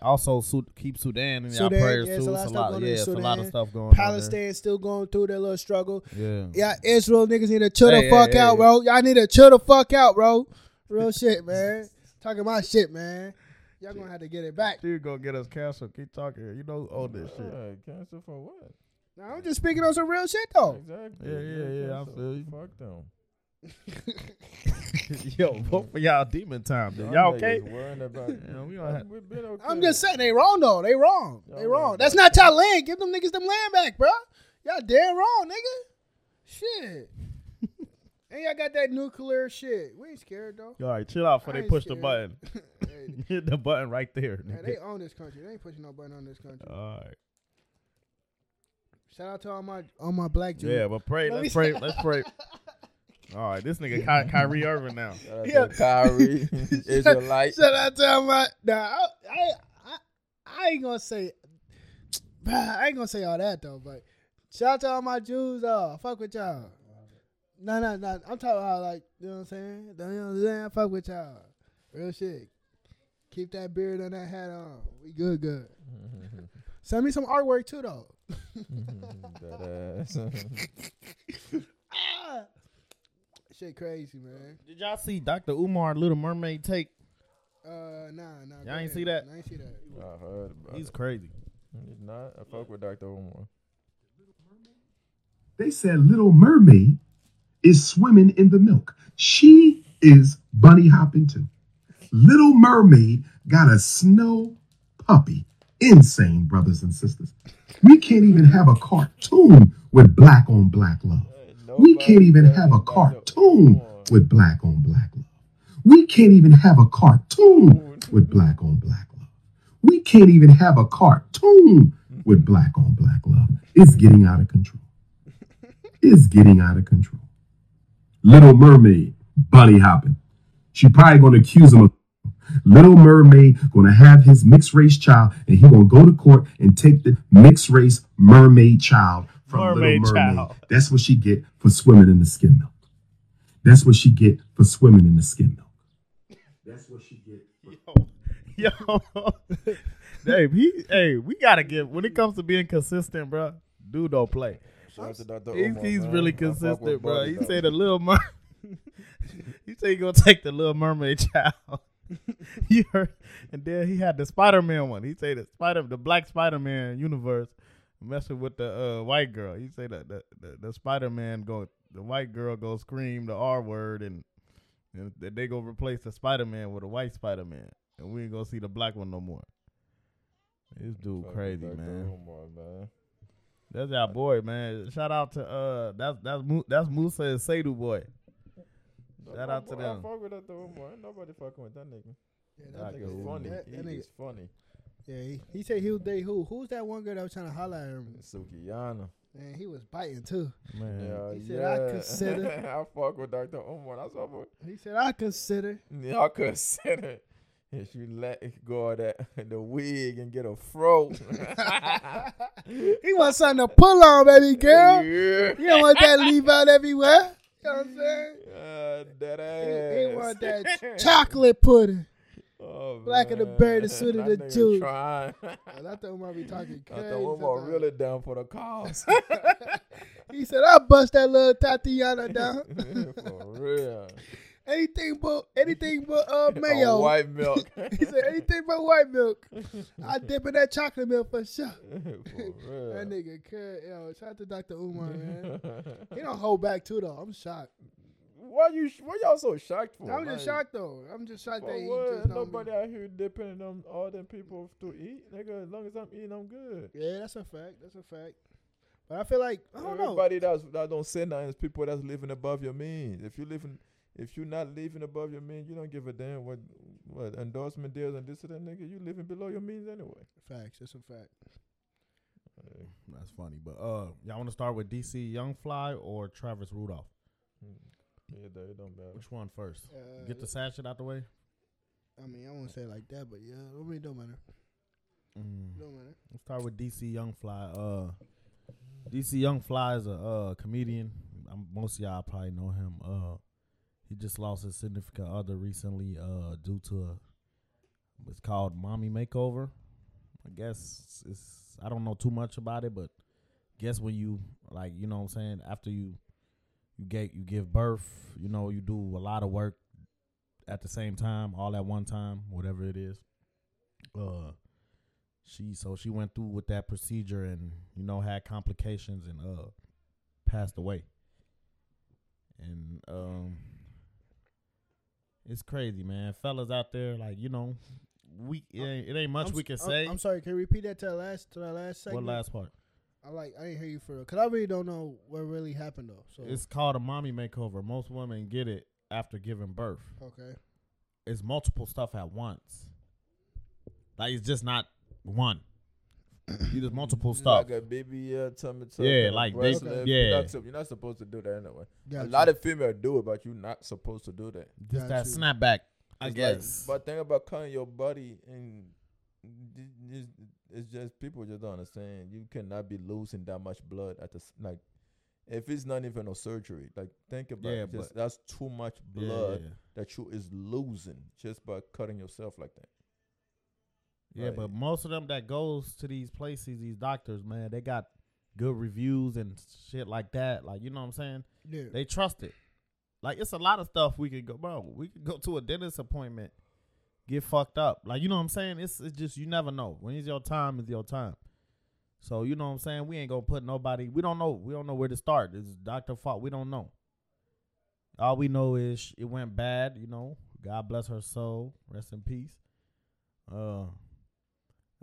also Su- keep Sudan in y'all prayers yeah, too. it's a lot It's of a stuff lot, going on yeah, it's a lot of stuff going on. Palestine still going through their little struggle. there. Yeah, Israel niggas need to chill Hey, the fuck hey, out, hey. bro. Y'all need to chill the fuck out, bro. Real shit, man. Talking my shit, man. Y'all gonna have to get it back. yeah. Dude, gonna get us canceled. Keep talking. You know all this shit. Alright, cancel for what? Now, I'm just speaking on some real shit though. Exactly. Yeah, yeah, You're yeah, I cancel. feel you. Fuck them. Yo, vote for y'all demon time. Then. Y'all Y'all okay? about Yeah, we have- okay. I'm just saying they wrong though. They wrong. They Y'all wrong. That's not y'all land. Give them niggas them land back, bro. Y'all dead wrong, nigga. Shit. and y'all got that nuclear shit. We ain't scared though. All right, chill out before they ain't push the button. Hit the button right there. yeah, nigga. they own this country. They ain't pushing no button on this country. All right. Shout out to all my all my black Jews. Yeah, but pray. Let Let's pray. Let's pray. All right, this nigga Ky- Kyrie Irving now. Shout out Yeah. to Kyrie, Israelite. Shout out to all my. Nah, I, I, I, I ain't gonna say. I ain't gonna say all that though. But shout out to all my Jews though. Fuck with y'all. No, no, no. I'm talking about like you know what I'm saying. You know what I'm saying? Fuck with y'all. Real shit. Keep that beard and that hat on. We good, good. Send me some artwork too though. That ass. Shit crazy, man. Did y'all see Dr. Umar Little Mermaid take? Uh, nah, nah. Y'all ain't see that? I ain't see that. I heard about He's it. crazy. He's not. I fuck with Dr. Umar. They said Little Mermaid is swimming in the milk. She is bunny hopping too. Little Mermaid got a snow puppy. Insane, brothers and sisters. We can't even have a cartoon with black on black love. We can't even have a cartoon with black on black love. We can't even have a cartoon with black on black love. We can't even have a cartoon with black on black love. It's getting out of control. It's getting out of control. Little Mermaid, bunny hopping. She probably gonna accuse him of Little Mermaid gonna have his mixed race child, and he gonna go to court and take the mixed race mermaid child from Mermaid Little Mermaid. child. That's what she get for swimming in the skim milk. That's what she get for swimming in the skim milk. That's what she get. For- Yo, Dave, he, hey, we gotta give when it comes to being consistent, bro. Dude, don't play. Shout out to Dr. He's, Umar, he's man. really I fuck with consistent, bro. He though. said the little mer. he said he gonna take the little mermaid child. you heard, and then he had the Spider Man one. He said the Spider, the Black Spider Man universe, messing with the uh, white girl. He say that the, the, the Spider Man go, the white girl go scream the R word, and, and they go replace the Spider Man with a white Spider Man, and we ain't gonna see the black one no more. This dude Fuck crazy, Dr. man. Umar, man. That's our boy, man. Shout out to uh, that's that's that's Musa and Sadu boy. Shout My out to boy, them. I fuck with Dr. Umar. Ain't nobody fucking with that nigga. Yeah, That Dr. nigga's funny. That- that he nigga- is funny. Yeah, he, he said he was they who? Who's that one girl that was trying to holler at him? Sukihana. Man, he was biting too. Man, Yeah, He said, "I consider- I fuck with Dr. Umar. That's what I'm He said, I consider. Yeah, I consider if you let go of that the wig and get a fro. He wants something to pull on, baby girl. Yeah. You don't want that leave out everywhere. You know what I'm saying? Uh, that He, he want that chocolate pudding. Oh, black of the man. berry, the sweet of the nigga juice. Trying. And I thought Umar be talking I crazy. thought Umar sometimes. really down for the cause. He said, I'll bust that little Tatiana down. for real. anything but anything but uh mayo. white milk. he said anything but white milk. I dip in that chocolate milk for sure. for. That nigga cut. Yo, shout out to Dr. Umar, man. he don't hold back too though. I'm shocked. Why you? Why y'all so shocked for? I'm just Like, shocked though. I'm just shocked that he just know Nobody out here depending on all them people to eat. Nigga, as long as I'm eating, I'm good. Yeah, that's a fact. That's a fact. But I feel like I don't know. Everybody that's that don't say nothing is people that's living above your means. If you living, if you're not living above your means, you don't give a damn what what endorsement deals and this and that nigga. You living below your means anyway. Facts. That's a fact. that's funny. But uh, y'all want to start with DC Young Fly or Travis Rudolph? Yeah, that it don't matter. Which one first? Uh, Get the sad shit out the way. I mean, I won't say it like that, but yeah, I mean, it don't matter. Mm. No matter. Let's start with DC Young Fly. Uh, DC Young Fly is a uh, comedian. Um most of y'all probably know him. Uh, he just lost his significant other recently. Uh, due to a it's called mommy makeover. I guess it's I don't know too much about it, but guess when you like you know what I'm saying after you you get you give birth, you know you do a lot of work at the same time, all at one time, whatever it is. Uh, she so she went through with that procedure and you know had complications and uh passed away. And um it's crazy, man. Fellas out there, like you know, we it ain't, it ain't much I'm we can I'm- say. I'm, sorry. Can you repeat that to the last to the last what last part? I like. I didn't hear you for because I really don't know what really happened though. So It's called a mommy makeover. Most women get it after giving birth. okay. It's multiple stuff at once. Like it's just not one. You just multiple stuff. Like a baby uh, tummy tuck. Yeah, and a like they- breast Okay. lift. yeah. You're not, sup- you're not supposed to do that anyway. A lot of females do it, but you're not supposed to do that. Just that Got snapback. I It's like- guess. but think about cutting your body and th- th- it's just people just don't understand. You cannot be losing that much blood at the like. If it's not even a surgery, like think about Yeah, it. Just, but- that's too much blood yeah, that you is losing just by cutting yourself like that. Yeah, Right. but most of them that goes to these places, these doctors, man, they got good reviews and shit like that. Like you know what I'm saying? Yeah. They trust it. Like it's a lot of stuff we could go, bro. We could go to a dentist appointment, get fucked up. Like you know what I'm saying? It's it's just you never know. When it's your time, it's your time. So you know what I'm saying? We ain't gonna put nobody. We don't know. We don't know where to start. It's doctor fault. We don't know. All we know is it went bad. You know. God bless her soul. Rest in peace. Uh,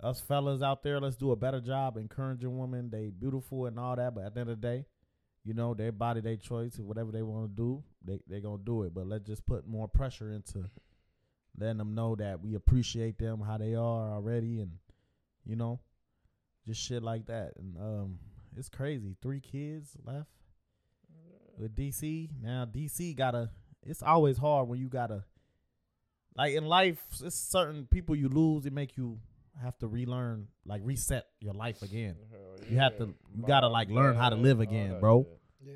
us fellas out there, let's do a better job encouraging women. They beautiful and all that, but at the end of the day, you know, their body, their choice, whatever they want to do, they they gonna do it. But let's just put more pressure into letting them know that we appreciate them how they are already, and you know, just shit like that. And um, it's crazy. Three kids left with DC. Now DC gotta. It's always hard when you gotta. Like in life, it's certain people you lose. It make you have to relearn, like reset your life again. You have to- you gotta, like, learn how to live again, bro. Yeah.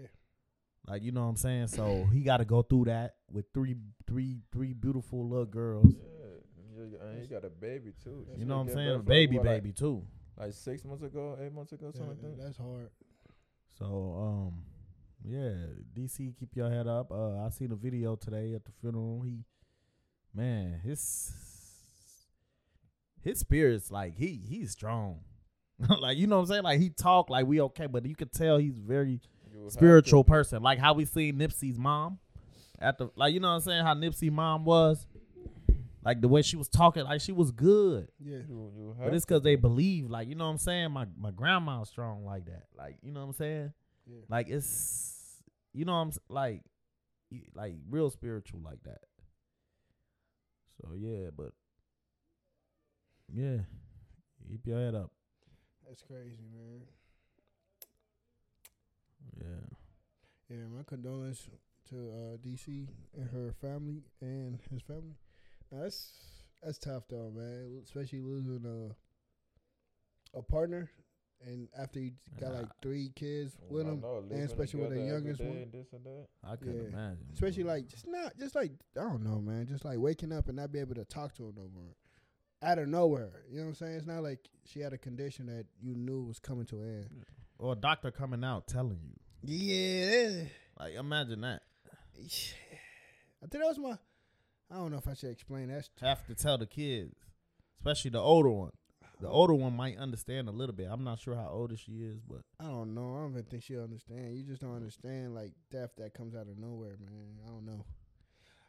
Like you know what I'm saying. So he got to go through that with three, three, three beautiful little girls. Yeah, you, and you got a baby too. You know what I'm saying? birth, A like, baby, what, like- baby too. Like, six months ago, eight months ago, Yeah, something like that. that's hard. So um, yeah, DC, keep your head up. Uh, I seen a video today at the funeral. He, man, his his spirit's like he he's strong. like you know what I'm saying? Like he talk like we okay, but you could tell he's very You have to- spiritual person. Like how we seen Nipsey's mom at the like you know what I'm saying? How Nipsey mom was. Like the way she was talking, like she was good. Yeah. You, you But it's because they believe, like, you know what I'm saying? My my grandma's strong like that. Like, you know what I'm saying? Yeah. Like it's you know what I'm s- like like real spiritual like that. So yeah, but yeah. Keep your head up. That's crazy, man. Yeah. Yeah, my condolence to uh, DC and her family and his family. Now, that's that's tough though, man. Especially losing a a partner, and after you got Yeah. like three kids I with him, know, living especially with the youngest one. and This and that. I couldn't Yeah. imagine. especially bro. like just not just like I don't know, man. Just like waking up and not be able to talk to him no more. Out of nowhere, you know what I'm saying? It's not like she had a condition that you knew was coming to an end. Or a doctor coming out telling you. Yeah, Like imagine that. I think that was my. I don't know if I should explain that. Have to tell the kids. Especially the older one. The older one might understand a little bit. I'm not sure how old she is, but I don't know. I don't even think she'll understand. You just don't understand like death that comes out of nowhere, man. I don't know.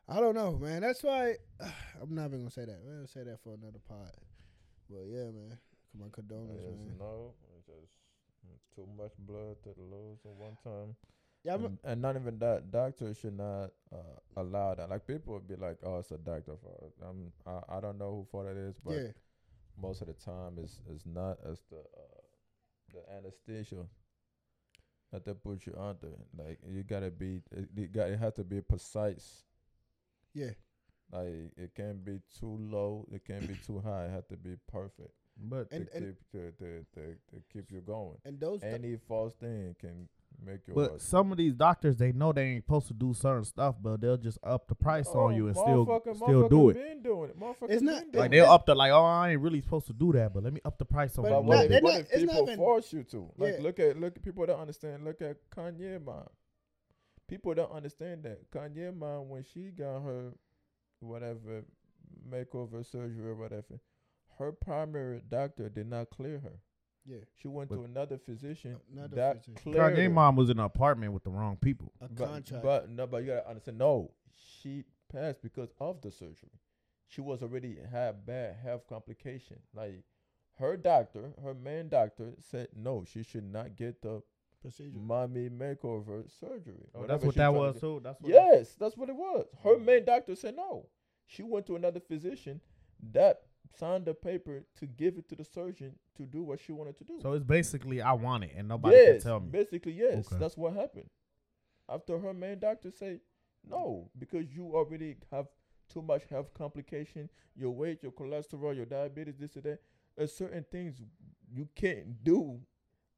I don't know, man. That's why I'm not even gonna say that. We'll say that for another pod. But yeah, man. My condolences, Yes, man. no, it's just too much blood to lose at one time. Yeah, I'm, and, and not even that. Doctors should not uh, allow that. Like people would be like, "Oh, it's a doctor fault." Um, I, I don't know who fault it is, but yeah, most of the time, it's it's not as the uh, the anesthesia that they put you under. Like you gotta be, it, you got it has to be precise. yeah. Like it can't be too low, it can't be too high. It has to be perfect But And- to, and- keep, to, to, to, to keep you going. And those do- Any false thing can make your but heart- some of these doctors they know they ain't supposed to do certain stuff, but they'll just up the price Oh, on you and still motherfucker- still do motherfucker it. Been doing it. Motherfucker It's not- been doing Like they'll up the like, oh, I ain't really supposed to do that, but let me up the price on But my But not- what if, what not- if people even- force you to? Like Yeah. look at look at people don't understand. Look at Kanye mom. People don't understand that Kanye mom when she got her whatever makeover surgery or whatever, her primary doctor did not clear her. yeah, She went But- to another physician Another that physician. cleared Kanye her. mom was in an apartment with the wrong people. a but, contract. But no, but you gotta understand. No, she passed because of the surgery. She was already had bad health complication. Like her doctor, her main doctor said no, she should not get the procedure. mommy makeover surgery. Oh, Whatever that's what she that tryna was do. too. That's what Yes, that's what it was. Her mm. main doctor said no. She went to another physician that signed the paper to give it to the surgeon to do what she wanted to do. So it's basically I want it and nobody yes, can tell me. basically yes, Okay. that's what happened. After her main doctor say no, because you already have too much health complication, your weight, your cholesterol, your diabetes, this and that. There's certain things you can't do,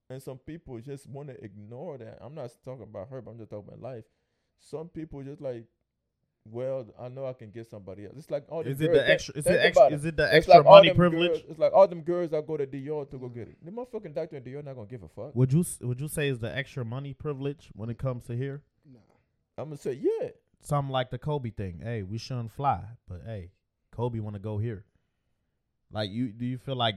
and some people just want to ignore that. I'm not talking about her, but I'm just talking about life. Some people just like, well, I know I can get somebody else. It's like all the Is it the extra? Is it about extra? Is it the extra like money privilege? Girls, it's like all them girls that go to DR to go get it. The motherfucking doctor in DR not gonna give a fuck. Would you would you say is the extra money privilege when it comes to here? Nah. I'm gonna say yeah. Something like the Kobe thing. Hey, we shouldn't fly, but hey, Kobe want to go here. Like you, do you feel like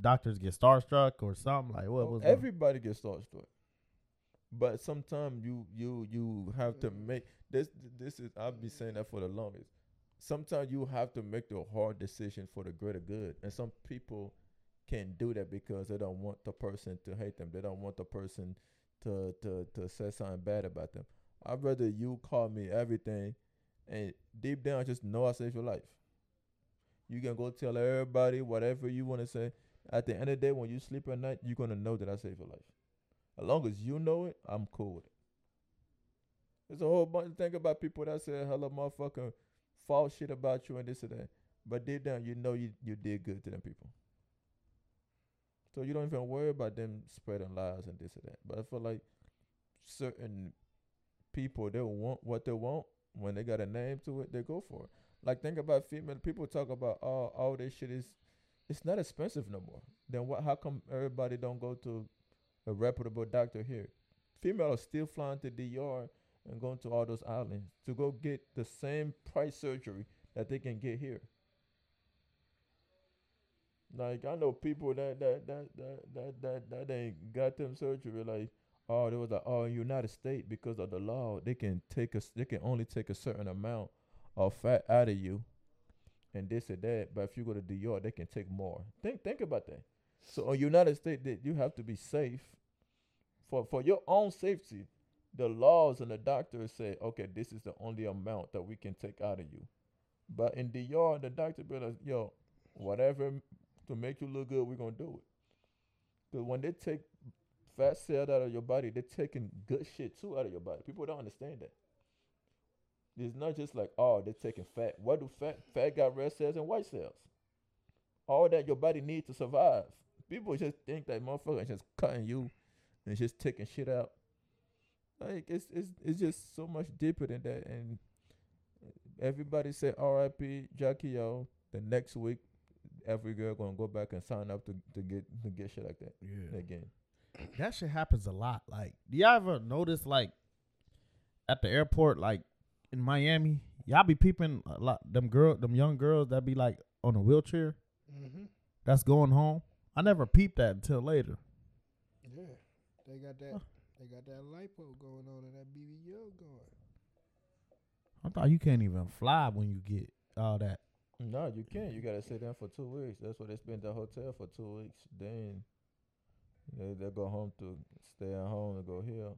doctors get starstruck or something? Like what Oh, was everybody gets starstruck, but sometimes you you you have to mm-hmm. make this. This is I've been saying that for the longest. Sometimes you have to make the hard decision for the greater good, and some people can't do that because they don't want the person to hate them. They don't want the person to to to say something bad about them. I'd rather you call me everything, and deep down just know I saved your life. You can go tell everybody whatever you want to say. At the end of the day, when you sleep at night, you're gonna know that I saved your life. As long as you know it, I'm cool with it. There's a whole bunch of thing about people that say hella motherfucking false shit about you and this and that. But deep down, you know you you did good to them people. So you don't even worry about them spreading lies and this and that. But I feel like certain people they want what they want when they got a name to it, they go for it. Like think about female people talk about oh all this shit is it's not expensive no more. Then what how come everybody don't go to a reputable doctor here? Female are still flying to DR and going to all those islands to go get the same price surgery that they can get here. Like I know people that that that that that that, that ain't got them surgery like oh there was like oh United States because of the law they can take us they can only take a certain amount of fat out of you and this and that but if you go to DR they can take more think think about that so in United States that you have to be safe for for your own safety the laws and the doctors say okay this is the only amount that we can take out of you but in DR the doctor be like yo whatever to make you look good we're gonna do it because when they take fat cells out of your body, they're taking good shit too out of your body. People don't understand that. It's not just like, oh, they're taking fat. What do fat fat got red cells and white cells? All that your body needs to survive. People just think that motherfucker is just cutting you and just taking shit out. Like it's it's it's just so much deeper than that. And everybody said R.I.P. Jackie O. The next week, every girl gonna go back and sign up to, to get to get shit like that Yeah. again. That shit happens a lot. Like, do y'all ever notice like at the airport, like in Miami, y'all be peeping a lot them girl, them young girls that be like on a wheelchair Mm-hmm. that's going home. I never peeped that until later. Yeah, they got that. Huh. They got that lipo going on and that BBL going. I thought you can't even fly when you get all that. No, you can't. You gotta sit down for two weeks. That's why they spend the hotel for two weeks. Then they they go home to stay at home and go here.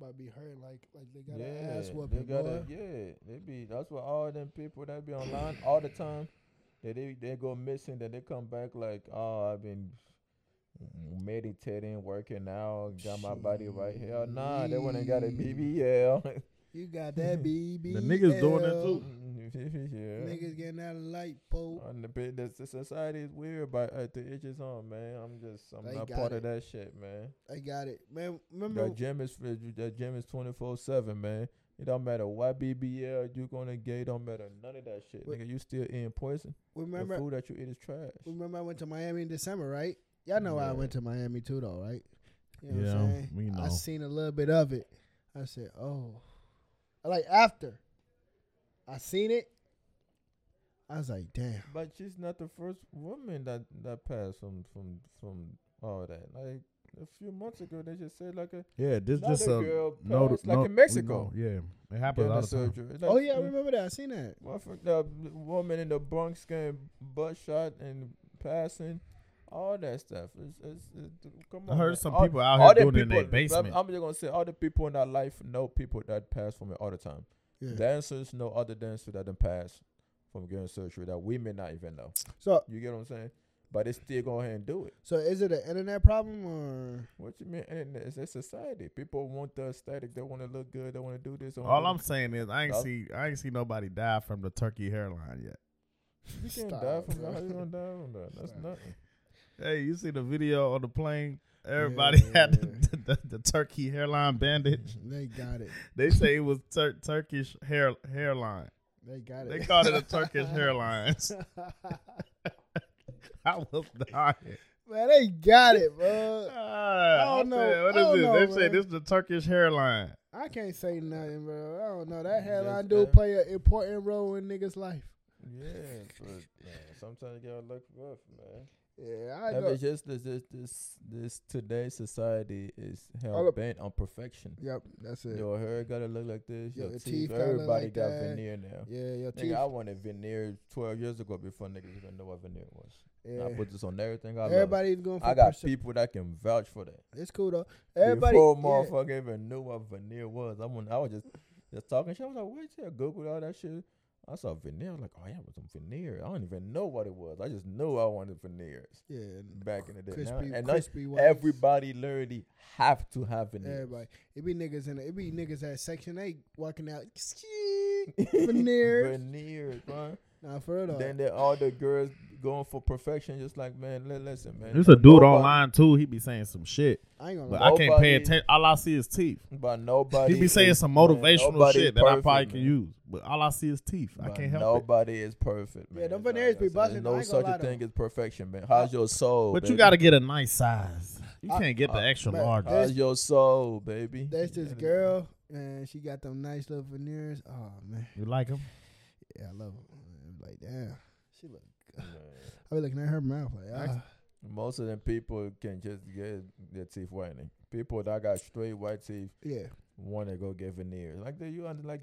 But be hurt like like they got yeah, an ass they whooping, gotta. Yeah, they be. That's why all them people that be online all the time. That they they go missing. Then they come back like, oh, I've been meditating, working out, got my body right here. Nah, they wouldn't got a BBL. You got that BBL. The niggas doing it too. yeah. Niggas getting that light pole. On the bit, the, the society is weird, but at the edges on, man. I'm just, I'm They not part it. of that shit, man. I got it, man. Remember? That gym is that gym is twenty four seven, man. It don't matter what BBL you gonna get. Don't matter none of that shit, Wait. nigga. You still eating poison. remember? the food that you eat is trash. Remember I went to Miami in December, right? Y'all know I went to Miami too, though, right? You know Yeah, what I'm saying? we know. I seen a little bit of it. I said, oh, like after I seen it, I was like, damn. But she's not the first woman that that passed from from from all that. Like a few months ago, they just said like a Yeah, this just a girl no, passed, no, like in Mexico. know. Yeah, it happens getting all a the time. surgery. Like, oh yeah, I mm, remember that. I seen that. Motherfucker, the woman in the Bronx getting butt shot and passing, all that stuff. It's, it's, it's, come I heard man. some All- people out all here the doing it in their people- I'm- basement. I'm, just gonna say all the people in our life know people that pass from it all the time. Yeah. Dancers know other dancers that done pass from getting surgery that we may not even know. So, You get what I'm saying? But they still go ahead and do it. so is it an internet problem or? What you mean? And it's a society. People want the aesthetic. They want to look good. They want to do this. All I'm saying is I ain't Yup. see I ain't see nobody die from the turkey hairline yet. You can't Stop, die from bro. that. How you gonna die from that? That's Stop. nothing. Hey, you see the video on the plane? Everybody had the, Yeah. the, the, turkey hairline bandage. They got it. They say it was tur- Turkish hair hairline. They got it. They called it a Turkish hairline. I was dying. Man, they got it, bro. Ah, I don't know. said, What I is don't this? know, they say this is the Turkish hairline. I can't say nothing, bro. I don't know. That hairline do man. play an important role in niggas' life. Yeah, but man, sometimes you gotta look rough, man. Yeah, I I mean, just this, this, this, this today's society is hell bent on perfection. Yep, that's it. Your hair gotta look like this. Your Your, teeth teeth, everybody like got that. veneer now. Yeah, your Nigga, teeth. I wanted veneer 12 years ago before niggas even know what veneer was. Yeah. I put this on everything I love. Everybody's going for. I got people that can vouch for that. It's cool though. Everybody. Before yeah. motherfucker even knew what veneer was, I, when I was just just talking shit. I was like, wait till Google all that shit. I saw veneer. I was like, oh yeah, it was some veneer. I don't even know what it was. I just knew I wanted veneers Yeah, back in the day. Now- crispy, and crispy everybody literally have to have veneers. Everybody. It be niggas in. The, it be niggas at Section Eight walking out. Veneers. veneers, bro. Nah, for real. Then there all the girls going for perfection, just like man, li- listen, man. There's a dude Nobody- online too. He be saying some shit, I ain't gonna. but lie. I can't pay attention. All I see is teeth. But nobody. He be saying is- some motivational nobody shit is that I perfect, probably can use, but all I see is teeth. I can't help it. Nobody is perfect, man. Yeah, them That's all veneers be busting, There's No such a thing as perfection, man. How's your soul? But you got to get a nice size. You I- can't get the uh, extra man, large. How's your soul, baby? That's this girl and she got them nice little veneers. Oh man, You like them? yeah, I love them. Like damn, she look. I be looking at her mouth like ah. Most of them people can just get their teeth whitening. People that got straight white teeth Yeah, want to go get veneers. Like the you under like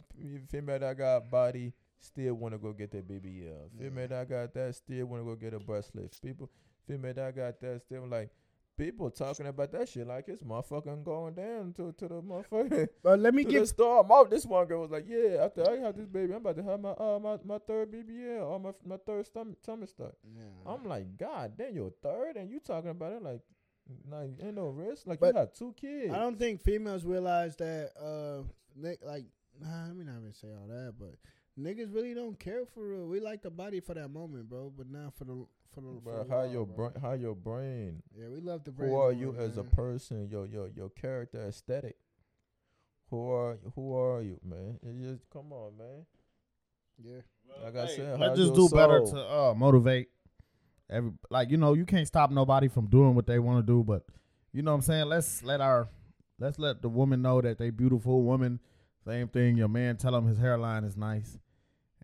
female that got body still want to go get their BBL. Female that got that still want to go get a breast lift. People female that got that still like people talking about that shit like it's motherfucking going down to to the motherfucker. but let me get the give. store. My, this one girl was like, "Yeah, after I have this baby, I'm about to have my uh my, my third BBL or my my third stomach tummy stuck." Yeah. I'm like, God, then you're third, and you talking about it like, like ain't no risk. Like But you have two kids. I don't think females realize that. Uh, ni- like, nah, let me not even say all that, but niggas really don't care for real. We like the body for that moment, bro, but not for the for the. for But how long, your bro. brain? How your brain? Yeah, we love the brain. Who are more, you as a person? Your your your character aesthetic. Who are who are you, man? It just come on, man. Yeah. Like I said, let's just your do better to uh, motivate every. Like you know, you can't stop nobody from doing what they want to do, but you know what I'm saying. Let's let our let's let the woman know that they beautiful woman. Same thing. Your man tell him his hairline is nice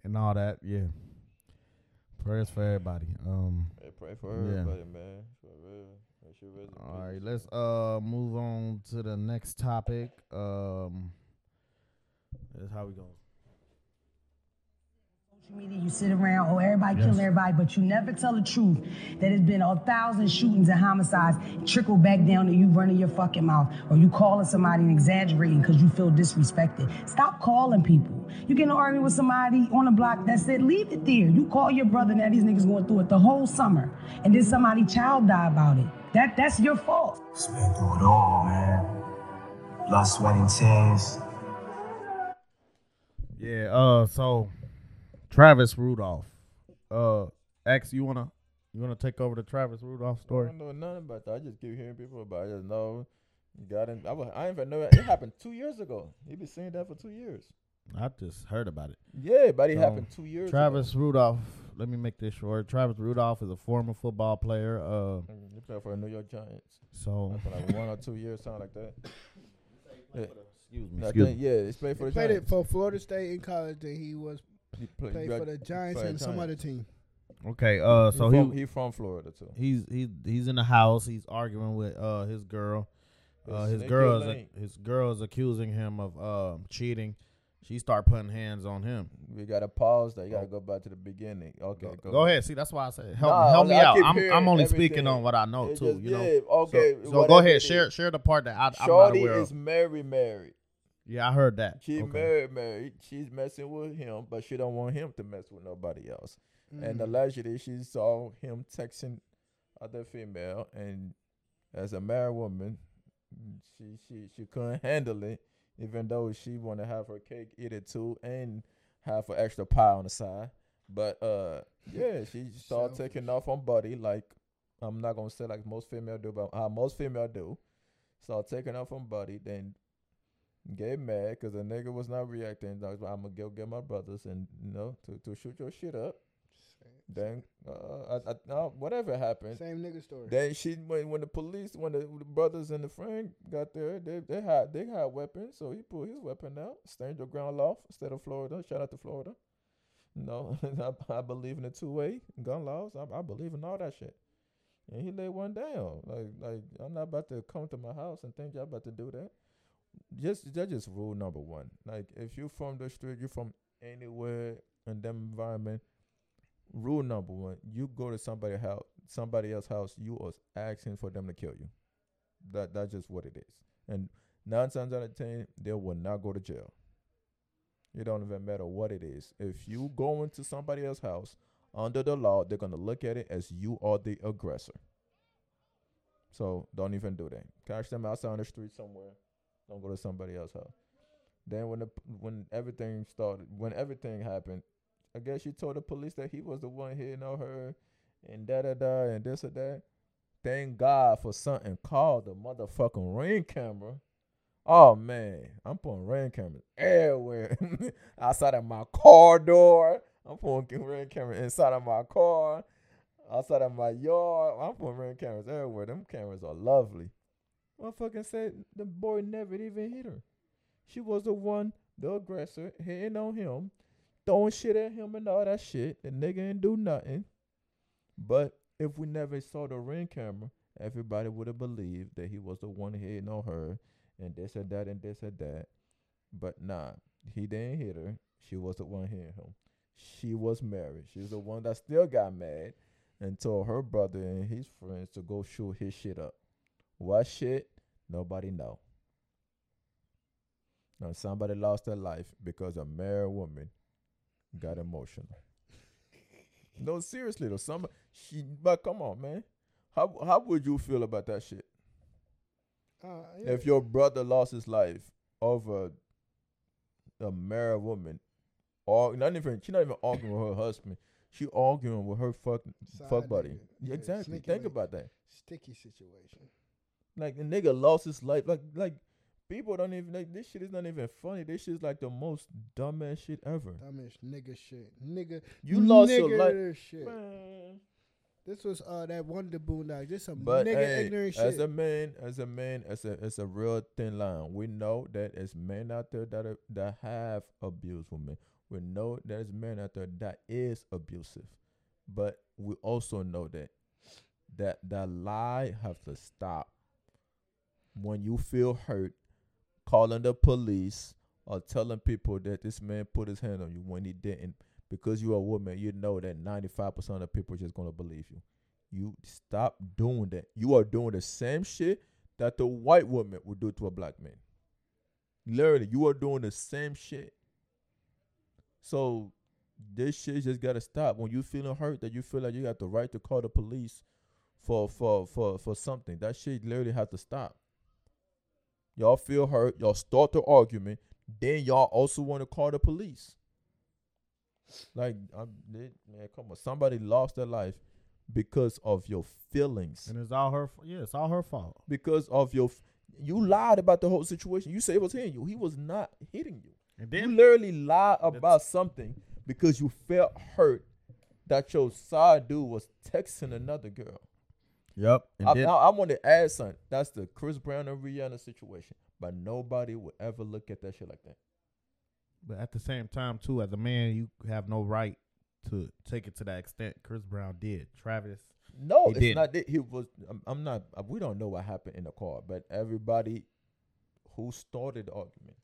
and all that. Yeah. Prayers for everybody. Um. Hey, pray for Yeah. everybody, man. For real. That shit really All right, let's uh move on to the next topic. Um, that's how we going. social media, you sit around, oh, everybody Yes. killing everybody, but you never tell the truth that there's been a thousand shootings and homicides trickle back down to you running your fucking mouth or you calling somebody and exaggerating because you feel disrespected. Stop calling people. You get in an argument with somebody on the block that said, leave it there. You call your brother, now these niggas going through it the whole summer, and then somebody child die about it. That That's your fault. Just been through it all, man. Blood, sweat, and tears. Yeah. Uh. So, Travis Rudolph. Uh, X, you wanna you wanna take over the Travis Rudolph I story? don't know nothing about that. I just keep hearing people about. It. I just know got in. I, was, I didn't even know it, it happened two years ago. He been saying that for two years. I just heard about it. Yeah, but it So, happened two years. Travis Rudolph. Let me make this short. Travis Rudolph is a former football player. Uh, ago. He played for the New York Giants so for like one or two years, something like that. Yeah. excuse me. Excuse think, yeah, he played for He the played it Giants. for Florida State in college. Then he was he played, played for the Giants and some Giants. other team. Okay. Uh, He so from, he he from Florida too. he's he he's in the house. He's arguing with uh his girl. Uh, his Nikki girl is his girl is accusing him of um cheating. She start putting hands on him. We gotta pause that. You gotta go back to the beginning. Okay, Go, go, go ahead. See, that's why I said help Nah, help me out. I'm I'm only speaking on what I know It too. just- you know. yeah, okay. So, so go ahead. Share share the part that I, I'm not aware is of. married, married. Yeah, I heard that. She Okay. married, married. She's messing with him, but she don't want him to mess with nobody else. And Mm. allegedly, she saw him texting other female, and as a married woman, she she she couldn't handle it, even though she want to have her cake, eat it too, and have an extra pie on the side. But uh, yeah, she started taking off on Buddy like I'm not gonna say like most female do, but how most female do. Start taking off on Buddy, then get mad because the nigga was not reacting. I was like, I'm gonna go get my brothers and you know to, to shoot your shit up. Then uh, I, I, uh, whatever happened, Same nigga story. then she when when the police when the, the brothers and the friend got there, they they had they had weapons, so he pulled his weapon out, stand your ground law instead of Florida. Shout out to Florida. No, I, I believe in the two way gun laws. I, I believe in all that shit. And he laid one down. Like like I'm not about to come to my house and think y'all about to do that. Just that's just rule number one. Like if you from the street, you from anywhere in them environment. Rule number one: you go to somebody house, somebody else's house. you are asking for them to kill you. That that's just what it is. And nine times out of ten, they will not go to jail. It don't even matter what it is. If you go into somebody else's house under the law, they're gonna look at it as you are the aggressor. So don't even do that. Catch them outside on the street somewhere. Don't go to somebody else's house. Then when the when everything started, when everything happened, I guess she told the police that he was the one hitting on her, and da da da, and this or that. Thank God for something called the motherfucking ring camera. Oh man, I'm putting ring cameras everywhere. outside of my car door. I'm putting ring camera inside of my car. Outside of my yard. I'm putting ring cameras everywhere. Them cameras are lovely. Motherfucking said the boy never even hit her. She was the one, the aggressor, hitting on him, throwing shit at him and all that shit. The nigga didn't do nothing. But if we never saw the ring camera, everybody would have believed that he was the one hitting on her and this and that and this and that. But nah, he didn't hit her. She was the one hitting him. She was married. She's the one that still got mad and told her brother and his friends to go shoot his shit up. What shit? Nobody know. Now somebody lost their life because a married woman got emotional. no, seriously though. Some she but come on, man. How how would you feel about that shit? Uh, yeah. If your brother lost his life over a married woman, or not even she not even arguing with her husband, she arguing with her fuck Side fuck buddy. Yeah, exactly. Think about that. sticky situation. Like the nigga lost his life. Like like people don't even like this shit is not even funny. This shit is like the most dumbass shit ever. Dumbest nigga shit. Nigga. You lost your life. Shit. Man. This was uh that one the boondock. Just some But nigga hey, ignorant as a man, as a man, as a it's a real thin line. We know that as men out there that are, that have abused women. We know there's men out there that is abusive, but we also know that that that lie have to stop. When you feel hurt, calling the police or telling people that this man put his hand on you when he didn't, because you're a woman, you know that 95% of the people are just gonna believe you. You stop doing that. You are doing the same shit that the white woman would do to a black man. Literally, you are doing the same shit. So this shit just gotta stop. When you feeling hurt, that you feel like you got the right to call the police for for for for something. That shit literally have to stop. Y'all feel hurt. Y'all start the argument. Then y'all also want to call the police. Like, I'm, man, come on. Somebody lost their life because of your feelings. And it's all her. Yeah, it's all her fault. Because of your, you lied about the whole situation. You say it was hitting you. He was not hitting you. And then You literally lied about something because you felt hurt that your side dude was texting another girl. Yep. And I, then now, I want to add something. That's the Chris Brown and Rihanna situation. But nobody would ever look at that shit like that. But at the same time, too, as a man, you have no right to take it to that extent. Chris Brown did. Travis. No, it's didn't. not. that He was. I'm, I'm not. We don't know what happened in the car, but everybody who started the argument.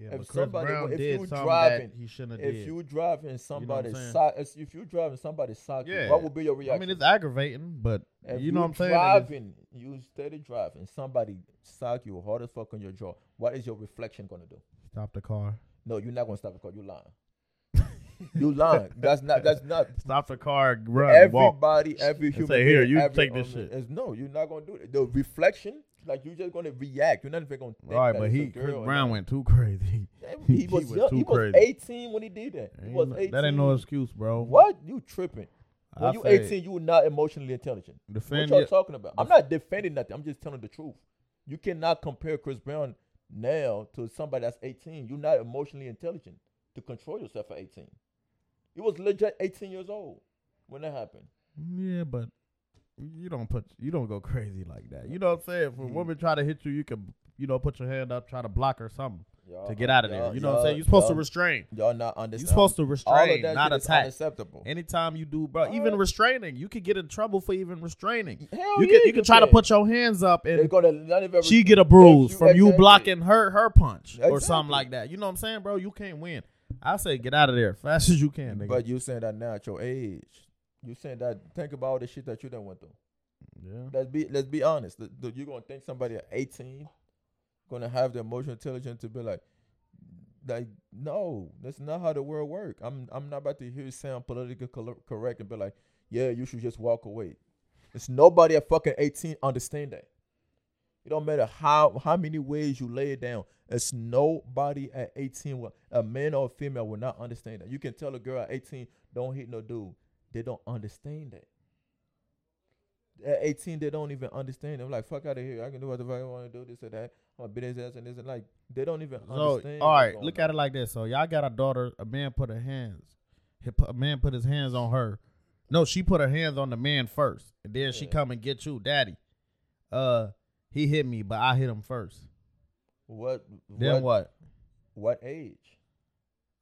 Yeah, If but Chris somebody- Brown if did you something driving- that he shouldn't have If did. you driving what I'm somebody's saying? side, if you driving somebody socket, Yeah. what would be your reaction? I mean, it's aggravating, but If you know what I'm saying. It is- Driving, you steady driving. Somebody sock you hard as fuck on your jaw. What is your reflection gonna do? Stop the car. No, you're not gonna stop the car. You lying. you lying. That's not. That's not. Stop the car. Run. walk. Everybody, every human. say, "Here, you every take this human shit." is- no, you're not gonna do it. The reflection, like you're just gonna react. You're not even gonna. Think All right, but he Chris Brown went too crazy. He, he was young. too He was 18 when he did that. He Ain't was 18. that ain't no excuse, bro. What you tripping? When I you say 18, you were not emotionally intelligent. Defend what y'all talking about? I'm not defending nothing. I'm just telling the truth. You cannot compare Chris Brown now to somebody that's 18. You're not emotionally intelligent to control yourself at 18. He was legit 18 years old when that happened. Yeah, but you don't put you don't go crazy like that. You know what I'm saying? If a Mhm. woman try to hit you, you can you know put your hand up, try to block her something Y'all- to get out of there. y'all- know what I'm saying? You're supposed to restrain. Y'all not understand. You're supposed to restrain, that not attack. unacceptable. Anytime you do, bro, All even right. restraining, you could get in trouble for even restraining. Hell you yeah, can you can try to put your hands up and she get a bruise from you blocking her her punch or something like that. You know what I'm saying, bro? You can't win. I say get out of there fast as you can, nigga. But you saying that now at your age. You saying that think about all the shit that you done went through. yeah. Let's be let's be honest. The- the- you gonna think somebody at 18 gonna have the emotional intelligence to be like, like no, that's not how the world work. I'm I'm not about to hear you sound politically correct and be like, yeah, you should just walk away. It's nobody at fucking 18 understand that. It don't matter how how many ways you lay it down. It's nobody at 18, will, a man or a female, will not understand that. You can tell a girl at 18, don't hit no dude. They don't understand that at 18 they don't even understand. I'm like, fuck out of here. I can do what the fuck I want to do, this or that. I'm beat his ass and this and like they don't even So understand. all right, look at it like this. So y'all got a daughter. A man put her hands. A man put his hands on her. No, she put her hands on the man first, and then she come and get you, daddy. Uh, he hit me, but I hit him first. What Then what? what age?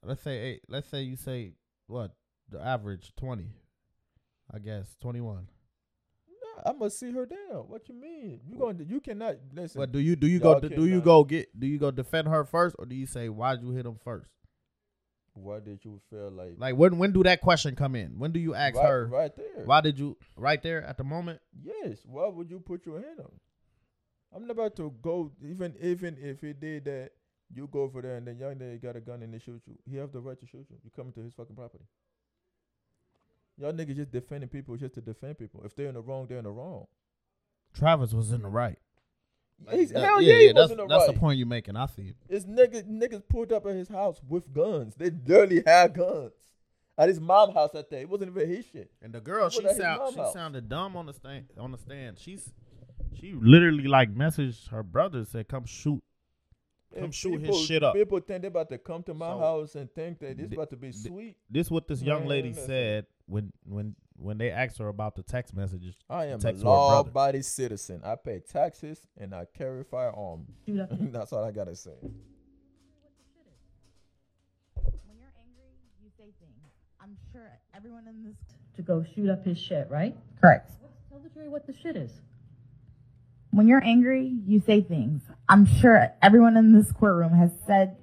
Let's say eight. Let's say you say what the average twenty. I guess twenty one. I must see her down. What you mean? You going to you cannot listen. But do you do you go do you go get do you go defend her first or do you say why'd you hit him first? Why did you feel like Like when when do that question come in? When do you ask right, her right there? why did you right there at the moment? Yes. Why would you put your hand on? I'm not about to go even even if he did that. You go over there and then young nigga got a gun and they shoot you. He have the right to shoot you. You come into his fucking property. Y'all niggas just defending people just to defend people. If they're in the wrong, they're in the wrong. Travis was in the right. He's, That- hell yeah, he was that's, in the that's right. the point you're making. I see it. It's niggas niggas pulled up at his house with guns. They literally had guns. At his mom's house that day. It wasn't even his shit. And the girl, she sound she house? sounded dumb on the stand on the stand. She's she literally like messaged her brother said come shoot. Come If shoot his people- shit up. People think they about to come to my So, house and think that it's th- about to be th- sweet. This what this young Man, lady listen. said when when when they asked her about the text messages. I am a text to her brother. law-abiding citizen. I pay taxes and I carry firearm. Shoot. That's all I gotta say. When you're angry, you say things. I'm sure everyone in this. To go shoot up his shit, right? Correct. Tell the jury what the shit is. When you're angry, you say things. I'm sure everyone in this courtroom has said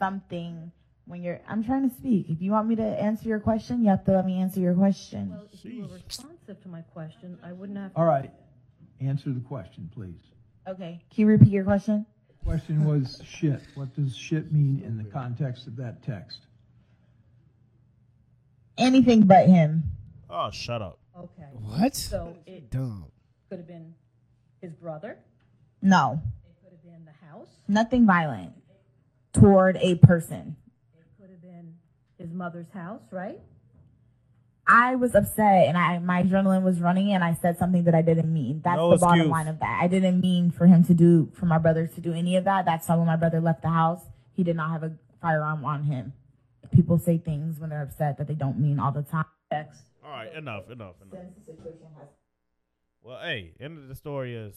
something when you're. I'm trying to speak. If you want me to answer your question, you have to let me answer your question. Well, if you were responsive to my question, I wouldn't have. All right. Answer the question, please. Okay. Can you repeat your question? Question was shit. What does shit mean in the context of that text? Anything but him. Oh, shut up. Okay. What? So it Dumb. could have been his brother. No. It could have been the house. Nothing violent toward a person. It could have been his mother's house, right? I was upset and I my adrenaline was running and I said something that I didn't mean. That's No the bottom line of that. I didn't mean for him to do for my brother to do any of that. That's why when my brother left the house, he did not have a firearm on him. People say things when they're upset that they don't mean all the time. All right, enough, enough, enough. Well, hey, end of the story is,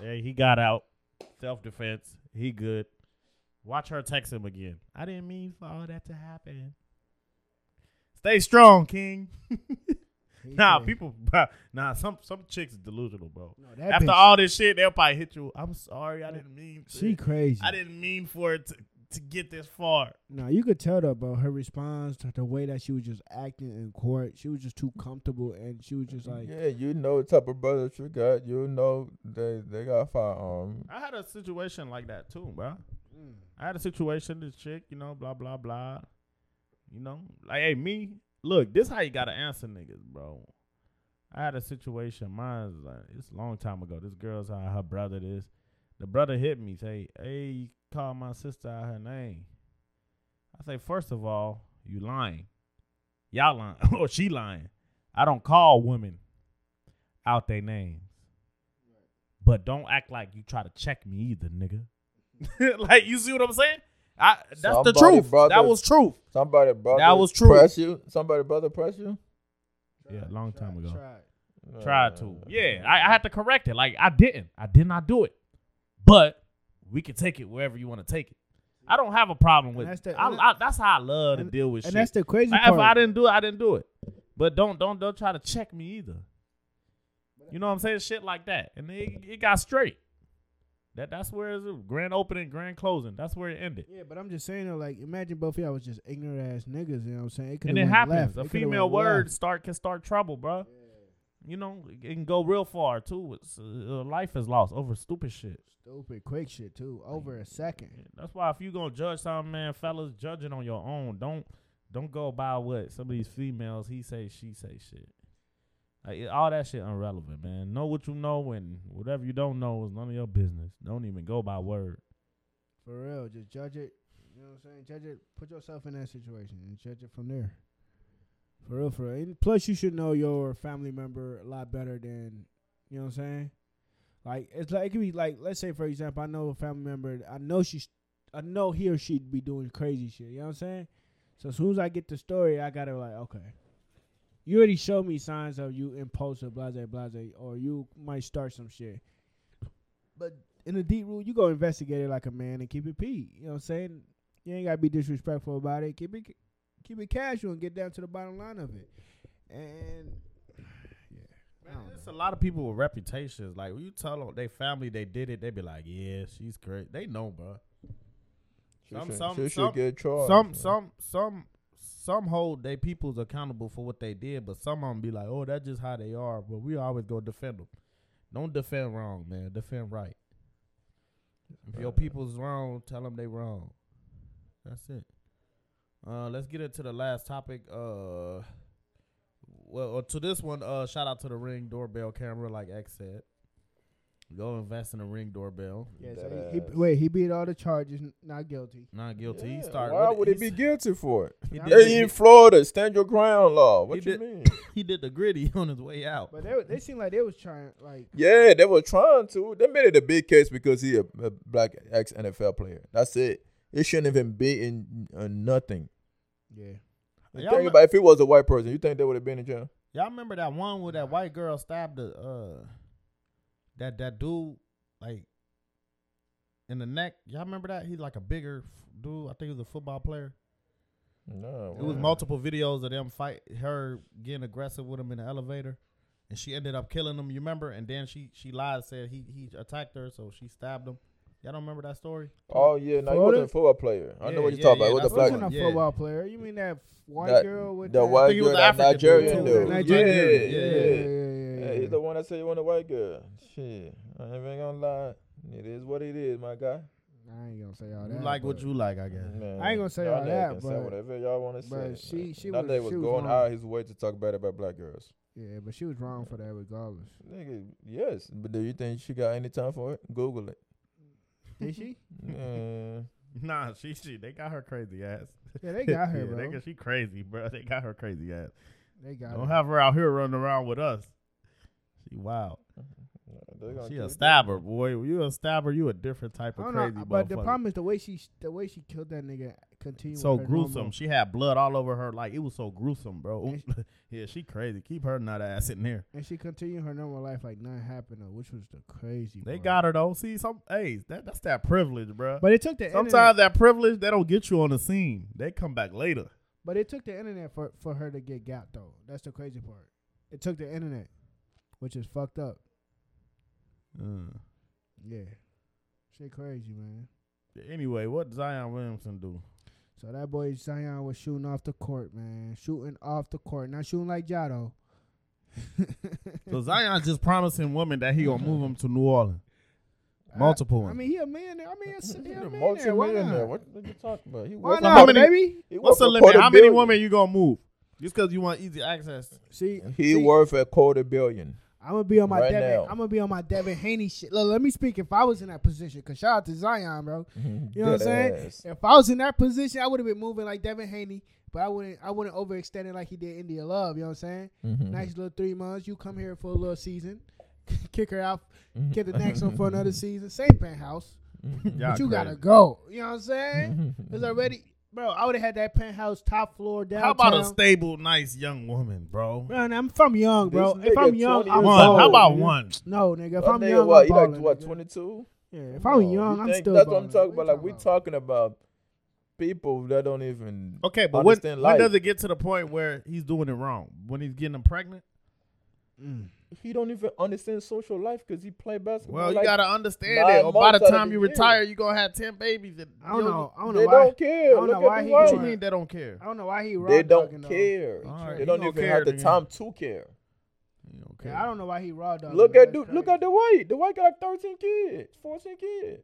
hey, he got out, self defense, he good. Watch her text him again. I didn't mean for all that to happen. Stay strong, King. nah, people, nah, some some chicks is delusional, bro. that After bitch- all this shit, they'll probably hit you. I'm sorry, I didn't mean. to- She crazy. I didn't mean for it to, to get this far. No, you could tell though, bro. Her response, to the way that she was just acting in court, she was just too comfortable, and she was just like, Yeah, you know the type of brother you got. You know they they got a firearm. I had a situation like that too, bro. Mm. I had a situation. This chick, you know, blah blah blah. You know, like hey, me. Look, this how you gotta answer niggas, bro. I had a situation. Mine's like it's a long time ago. This girl's how her brother this. The brother hit me. Say, hey, you call my sister out her name. I say, first of all, you lying. Y'all lying or oh, she lying. I don't call women out their names. But don't act like you try to check me either, nigga. like you see what I'm saying? I that's the truth. brother- that was truth. Somebody brother That was true. Press you. Somebody brother press you. Yeah, a long time ago. tried. Tried to. Yeah, I, I had to correct it. Like I didn't. I did not do it. But we can take it wherever you want to take it. I don't have a problem with that's it. I, I, that's how I love to deal with and shit. And that's the crazy Like, If I didn't do it, I didn't do it. But don't don't don't try to check me either. You know what I'm saying? Shit like that, and it, it got straight. That that's where it's a grand opening, grand closing. That's where it ended. Yeah, but I'm just saying though, like, imagine both of y'all was just ignorant ass niggas. You know what I'm saying? It and it happens. left. A It female word left. start can start trouble, bro. You know, it can go real far too. It's, uh, life is lost over stupid shit. Stupid quick shit too. Over a second. That's why if you gonna judge something, man, fellas, judge it on your own. Don't don't go by what some of these females he say, she say shit. Like all that shit irrelevant, man. Know what you know, and whatever you don't know is none of your business. Don't even go by word. For real, just judge it. You know what I'm saying? Judge it. Put yourself in that situation and judge it from there. For real, for real. And plus, you should know your family member a lot better than you know what I'm saying. Like it's like it could be like let's say for example, I know a family member. I know she's, I know he or she'd be doing crazy shit. You know what I'm saying? So as soon as I get the story, I gotta like okay. You already showed me signs of you impulsive, blase, blase, or you might start some shit. But in the deep root, you go investigate it like a man and keep it P. You know what I'm saying? You ain't gotta be disrespectful about it. Keep it keep it casual and get down to the bottom line of it. And yeah, Man, there's a lot of people with reputations. Like when you tell them they family they did it, they be like, "Yeah, she's great." They know, bro. She should- she should get charged, Some, man. some, some, some hold their peoples accountable for what they did, but some of them be like, "Oh, that's just how they are." But we always go defend them. Don't defend wrong, man. Defend right. If your people's wrong, tell them they wrong. That's it. Uh, let's get into the last topic. Uh, well, or to this one, uh, shout out to the Ring doorbell camera, like X said. Go invest in a Ring doorbell. yeah, so he, he, wait, he beat all the charges, n- not guilty. Not guilty. he Yeah, started. Why with would he be guilty for it? He He did- in Florida, stand your ground law. What he you did, mean? He did the gritty on his way out. But they they seemed like they was trying like Yeah, they were trying to. They made it a big case because he a, a black ex NFL player. That's it. It shouldn't even be in uh, nothing. yeah. You Y'all think me- about if it was a white person, you think they would have been in jail? Y'all remember that one where that white girl stabbed the uh that that dude like in the neck? Y'all remember that? He's like a bigger f- dude. I think he was a football player. No. It was multiple videos of them fight her getting aggressive with him in the elevator. And she ended up killing him, you remember? And then she she lied, said he he attacked her, so she stabbed him. Y'all don't remember that story? Oh yeah, no, he Florida? wasn't a football player. I Yeah, know what you're yeah, talking yeah, about. It was that's a black Wasn't a Yeah. football player. You mean that white That- girl with the that? white think he was girl, that African Nigerian dude, dude. Nigerian Yeah, dude. yeah, Yeah, yeah. he's the one that said you want a white girl. Shit, I ain't even gonna lie. It is what it is, my guy. I ain't gonna say all that. You that. like what you like, I guess. Man, I ain't gonna say y'all all niggas that, can say whatever y'all want to say. but she- she that was- nigga was she was going wrong. out his way to talk bad about black girls. Yeah, but she was wrong for that regardless. Nigga, yes, but do you think she got any time for it? Google it. Did she? Yeah. Nah, she she they got her crazy ass. Yeah, they got her, Yeah, bro. They got, she crazy, bro. They got her crazy ass. They got Don't her. have her out here running around with us. She wild. They She keep a it stabber, boy. You a stabber. You a different type of crazy know, but the problem is the way she the way she killed that nigga. Continue so gruesome. normal- She had blood all over her. Like it was so gruesome, bro. yeah, she crazy. Keep her nut ass in there. and she continued her normal life like nothing happened, though, which was the crazy. They part. got her though. See, some hey, that that's that privilege, bro. But it took the sometimes internet- that privilege they don't get you on the scene. They come back later. But it took the internet for for her to get gapped though. That's the crazy part. It took the internet, which is fucked up. Uh, Yeah, shit crazy, man. anyway, what Zion Williamson do? So that boy Zion was shooting off the court, man. Shooting off the court, not shooting like Jado. So Zion just promising women that he gonna move him to New Orleans. Multiple I ones. mean, he a man. I mean, it's, he a man there. Why multi-millionaire. not? What, what you talking about? He Why not, how many- baby? He What's the a limit? How many billion. women you gonna move? Just because you want easy access. See, He see, worth a quarter billion. I'm gonna be on my right Devin. now. I'm gonna be on my Devin Haney shit. Look, let me speak. If I was in that position, cause shout out to Zion, bro. You know what I'm saying? ass. If I was in that position, I would have been moving like Devin Haney, but I wouldn't. I wouldn't overextend it like he did India Love. You know what I'm saying? Mhm. Nice little three months. You come here for a little season, kick her out, Mm-hmm. get the next one for another season. Same penthouse, Y'all but you gotta go. You know what I'm saying? It's already, bro. I would have had that penthouse top floor downtown. How about a stable, nice young woman, bro? Man, I'm from young, bro. This If I'm young, I'm years One. old, How about nigga. one? No, nigga. If That I'm nigga young, what? I'm He like balling, what? nigga. Twenty two. Yeah, if I'm young, I'm still. That's what. I'm talking about. Like we about? talking about people that don't even Okay, but when, understand when life. does it get to the point where he's doing it wrong? When he's getting them pregnant? Mm. He don't even understand social life because he play basketball. Well, you like, gotta understand it. Or by the months out of time the you year. retire, you gonna have ten babies. And I don't know. I don't know They why. don't care. I don't Look know why he What you mean they don't care? I don't know why he. raw They don't care. All right, They don't don't even care, have the nigga. time to care. You don't Yeah, care. I don't know why he raw dogging. Look at dude. Look at the white. The white got like thirteen kids, fourteen kids.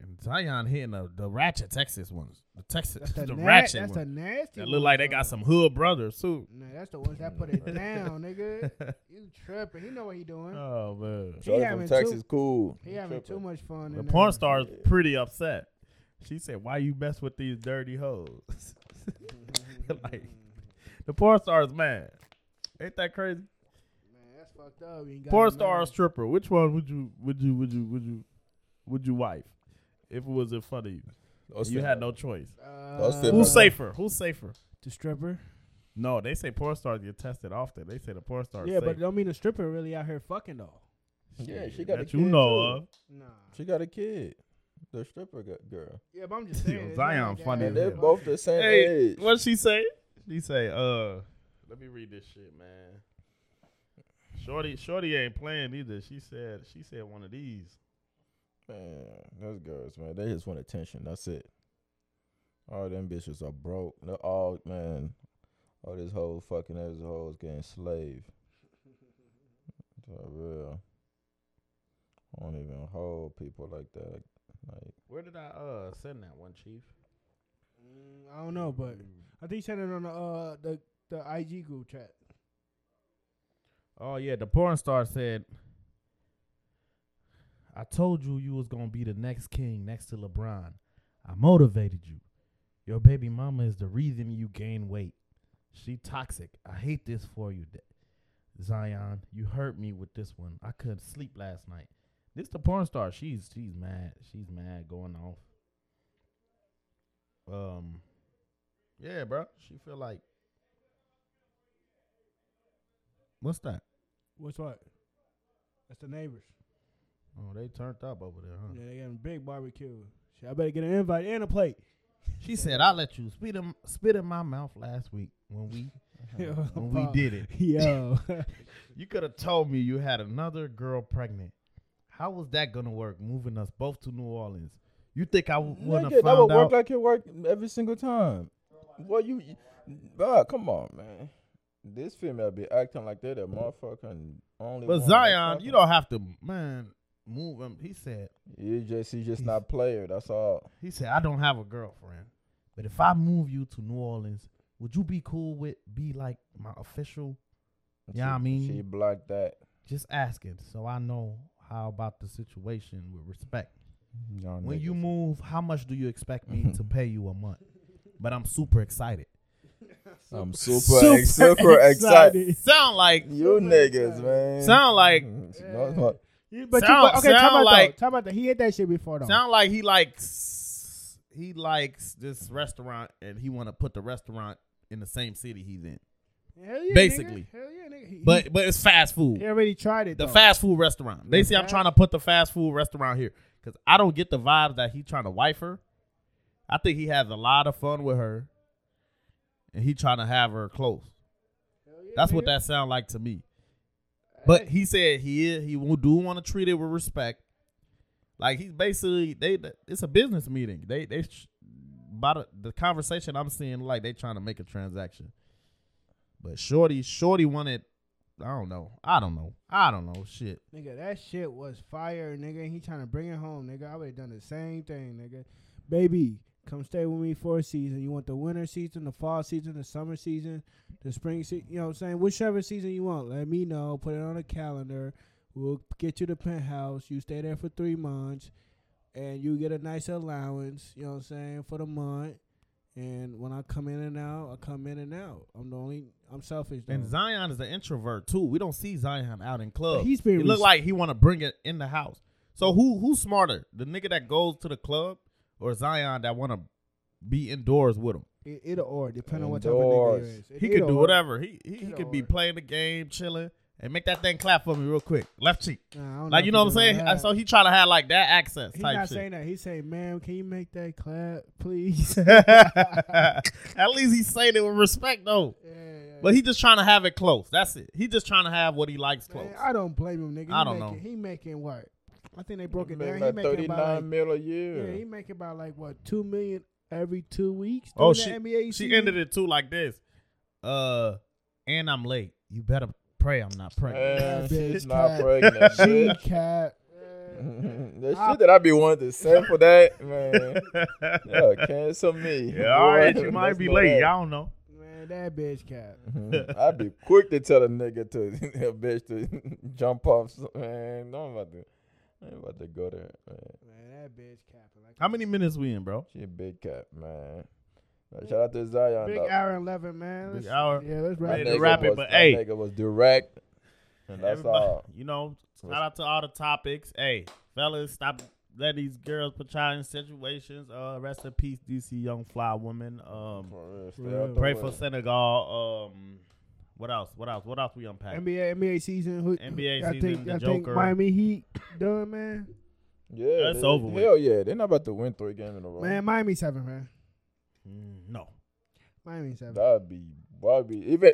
And Zion hitting the, the ratchet Texas ones. The Texas, That's the, the, na- ratchet That's the ones. nasty. That look like they got some hood brothers too. Nah, that's the ones that put it down, nigga. You tripping? He know what he doing. Oh man. He Shorty having from Texas, too- cool. He having too much fun. The in porn there. star is pretty upset. She said, "Why you mess with these dirty hoes?" Mm-hmm. like the porn star is mad. Ain't that crazy? Man, that's fucked up. You ain't got Porn him star or stripper? Which one would you would you would you would you would you wife if it was in front of you? Those you had no choice. Uh, Who's safer? Who's safer? The stripper. No, they say porn stars get tested often. They say the porn stars. Yeah, but it don't mean the stripper really out here fucking though. Yeah, she got a that kid you know too. of. Nah. She got a kid. The stripper girl. Yeah, but I'm just saying. Zion funny out And they're both the same Hey, age. what she say? She say, uh, let me read this shit, man. Shorty, Shorty ain't playing either. She said, she said one of these. Man, those girls, man, they just want attention. That's it. All them bitches are broke. They're all man. All this whole fucking ass hoes getting slave. For real. I don't even hold people like that. Like Where did I uh send that one, Chief? Mm, I don't know, but I think he said it on the uh the the IG group chat. Oh yeah, the porn star said, "I told you you was gonna be the next king next to LeBron. I motivated you. Your baby mama is the reason you gain weight. She toxic. I hate this for you, Zion. You hurt me with this one. I couldn't sleep last night. This the porn star. She's she's mad. She's mad going off. Um, yeah, bro. She feel like what's that? What's what? That's the neighbors. Oh, they turned up over there, huh? Yeah, they got a big barbecue. Shit, I better get an invite and a plate. She said, "I let you spit in spit in my mouth last week when we when we did it. Yo. you could have told me you had another girl pregnant. How was that gonna work? Moving us both to New Orleans. You think I w- wouldn't have that would work out? like it work every single time. What you, bruh, come on, man. This female be acting like they're the motherfucking only. but. Zion, you don't have to, man. Move him. He said. You just he just not player. That's all. He said, I don't have a girlfriend, but if I move you to New Orleans, would you be cool with be like my official? Yeah, I mean, she blocked that. just asking, so I know how about the situation with respect. Y'all When you move, how much do you expect me to pay you a month? but I'm super excited. I'm super, ex- super excited. Sound like You niggas, man. sound like. You- But Sound- you, okay, talk sound about like- though. Talk about that. He hit that shit before though. sound like he likes he likes this restaurant and he want to put the restaurant in the same city he's in. Hell yeah, basically. Nigga. Hell yeah, nigga. He, But but it's fast food. he already tried it. The though. fast food restaurant. They The see I'm trying to put the fast food restaurant here because I don't get the vibes that he trying to wife her. I think he has a lot of fun with her, and he trying to have her close. That's what that sound like to me. But he said he is, he will do want to treat it with respect. Like he's basically they it's a business meeting. They they by the, the conversation I'm seeing like they trying to make a transaction. But Shorty Shorty wanted I don't know. I don't know. I don't know. Shit. Nigga, that shit was fire, nigga. He trying to bring it home, nigga. I would have done the same thing, nigga. Baby, come stay with me for a season. You want the winter season, the fall season, the summer season, the spring season. You know what I'm saying? Whichever season you want, let me know. Put it on a calendar. We'll get you the penthouse. You stay there for three months, and you get a nice allowance. You know what I'm saying for the month. And when I come in and out, I come in and out. I'm the only. I'm selfish. Though. And Zion is an introvert too. We don't see Zion out in clubs. he's been He look res- like he want to bring it in the house. So who who's smarter, the nigga that goes to the club or Zion that want to be indoors with him? It, either or, depending on what type of nigga Indoors. you is. It He could do or. whatever. He he, he Either could be playing the game, chilling, and make that thing clap for me real quick, left cheek. Nah, I don't Like if you know what I'm saying? that. So he trying to have like that access He's type not shit. saying that. He's saying, "Ma'am, can you make that clap, please?" At least he's saying it with respect though. But he just trying to have it close. That's it. He just trying to have what he likes close. Man, I don't blame him, nigga. I He don't making, know. He making what? I think they broke it down. Making He like making thirty about nine like, mil a year. yeah, he making about like what two million every two weeks. Oh, during she the NBA she season? ended it too like this. Uh, and I'm late. You better pray I'm not pregnant. Man, That she's bitch not cat. pregnant. She cat. the shit that I be wanting to say for that, man. Yeah, cancel me. Yeah, all right, Boy, you might be late. that. Y'all don't know. Man, that bitch cat. Mhm. I'd be quick to tell a nigga to a bitch to jump off. Man, no, I'm about to, I ain't about to go there. Man. Man, that bitch capping. Like How many minutes we in, bro? She a big cap, man. Uh, Shout out to Zion. big though. hour and eleven, man. Big Let's- hour. Yeah, let's wrap Ready it to wrap it, was- but that hey. nigga was direct, and that's Everybody- all. You know, shout out to all the topics. Hey, fellas, stop letting these girls put y'all in situations. Uh, rest in peace, DC Young Fly Woman. Um, For real, stay real. out the pray way. for Senegal. Um, what else? What else? What else we unpack? NBA NBA season. Who, NBA I season, think, the I think Joker. Miami Heat done, man. Yeah, That's they- over with. Hell yeah, they're not about to win three games in a row. Man, Miami seven, man. Mm, no. Miami seven. That'd be, that'd be even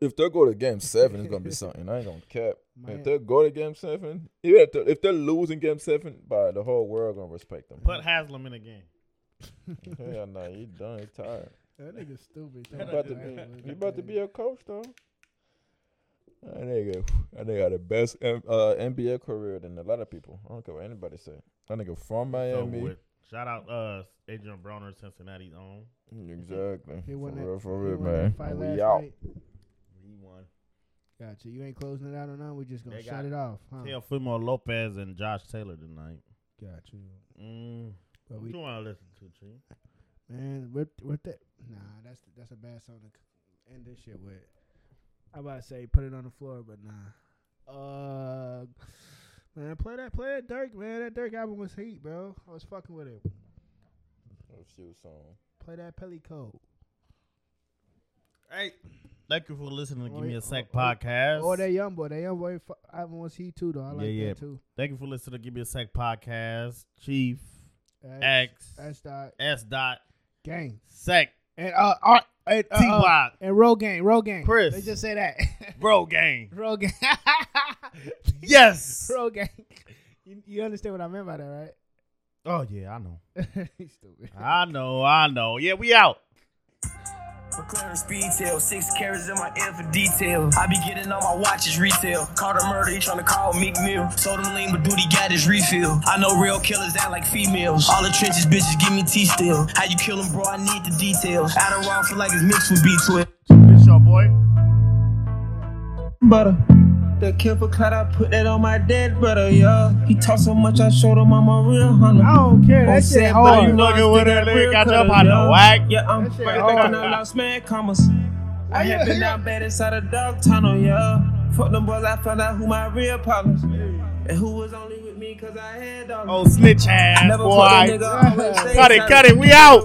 if they go to game seven, it's gonna be something. I ain't gonna cap. Man. If they go to game seven, even if, they, if they're losing game seven, by the whole world gonna respect them. Put Haslem in the game. Hell nah, he done. He tired. That nigga stupid. He about to be, he about to be a coach though. That nigga, that nigga got the best uh, NBA career than a lot of people. I don't care what anybody say. That nigga from It's over Miami. with. Shout out uh Adrien Broner, Cincinnati's own. Exactly. He For won that- real, for he real, won man. fight And last we out. night. He won. Gotcha. You ain't closing it out or nothing. We just gonna They shut it off. Huh? Teofimo Lopez and Josh Taylor tonight. Got you. Mm. But What we, you want to listen to, Chief? Man, with with that, nah, that's that's a bad song to end this shit with. I about to say put it on the floor, but nah. Uh, man, play that, play that Durk, man. That Durk album was heat, bro. I was fucking with it. A few songs. Play that Pelle Coat. Hey, thank you for listening to Oh, Give Me a Sec Oh, oh, podcast. Oh, that young boy, that young boy fu- album was heat too, though. I like Yeah, yeah. that too. Thank you for listening to Give Me a Sec podcast. Chief X, S dot S dot gang Sec and uh, Art and uh, uh, Block and Rogaine, Rogaine. Chris. They just say that. Bro Gang. Rogaine. Yes. Rogaine. You, you understand what I meant by that, right? Oh yeah, I know. He's stupid. I know. I know. Yeah, we out. McLaren speed tail, six carats in my ear for detail. I be getting all my watches retail. Caught a murder, he tryna call Meek Mill. Sold him lean, but duty got his refill. I know real killers act like females. All the trenches, bitches give me T still. How you kill him, bro? I need the details. Adderall feel like it's mixed with B12. It's your boy. Butter. The kill for clout, I put that on my dead brother, yeah. He talk so much, I showed him I'm a real hunter. I don't care. That shit set, hard. but you know Look at I what still that got nigga real got you cutter, up out the yeah. whack. Yeah, I'm That shit back and I lost man commas. I had been down bad inside a dog tunnel, yeah. Fuck them boys, I found out who my real partners. And who was only with me cause I had dollars. Oh, snitch ass boy. fuck a nigga, always stay Cut it, cut it. We out.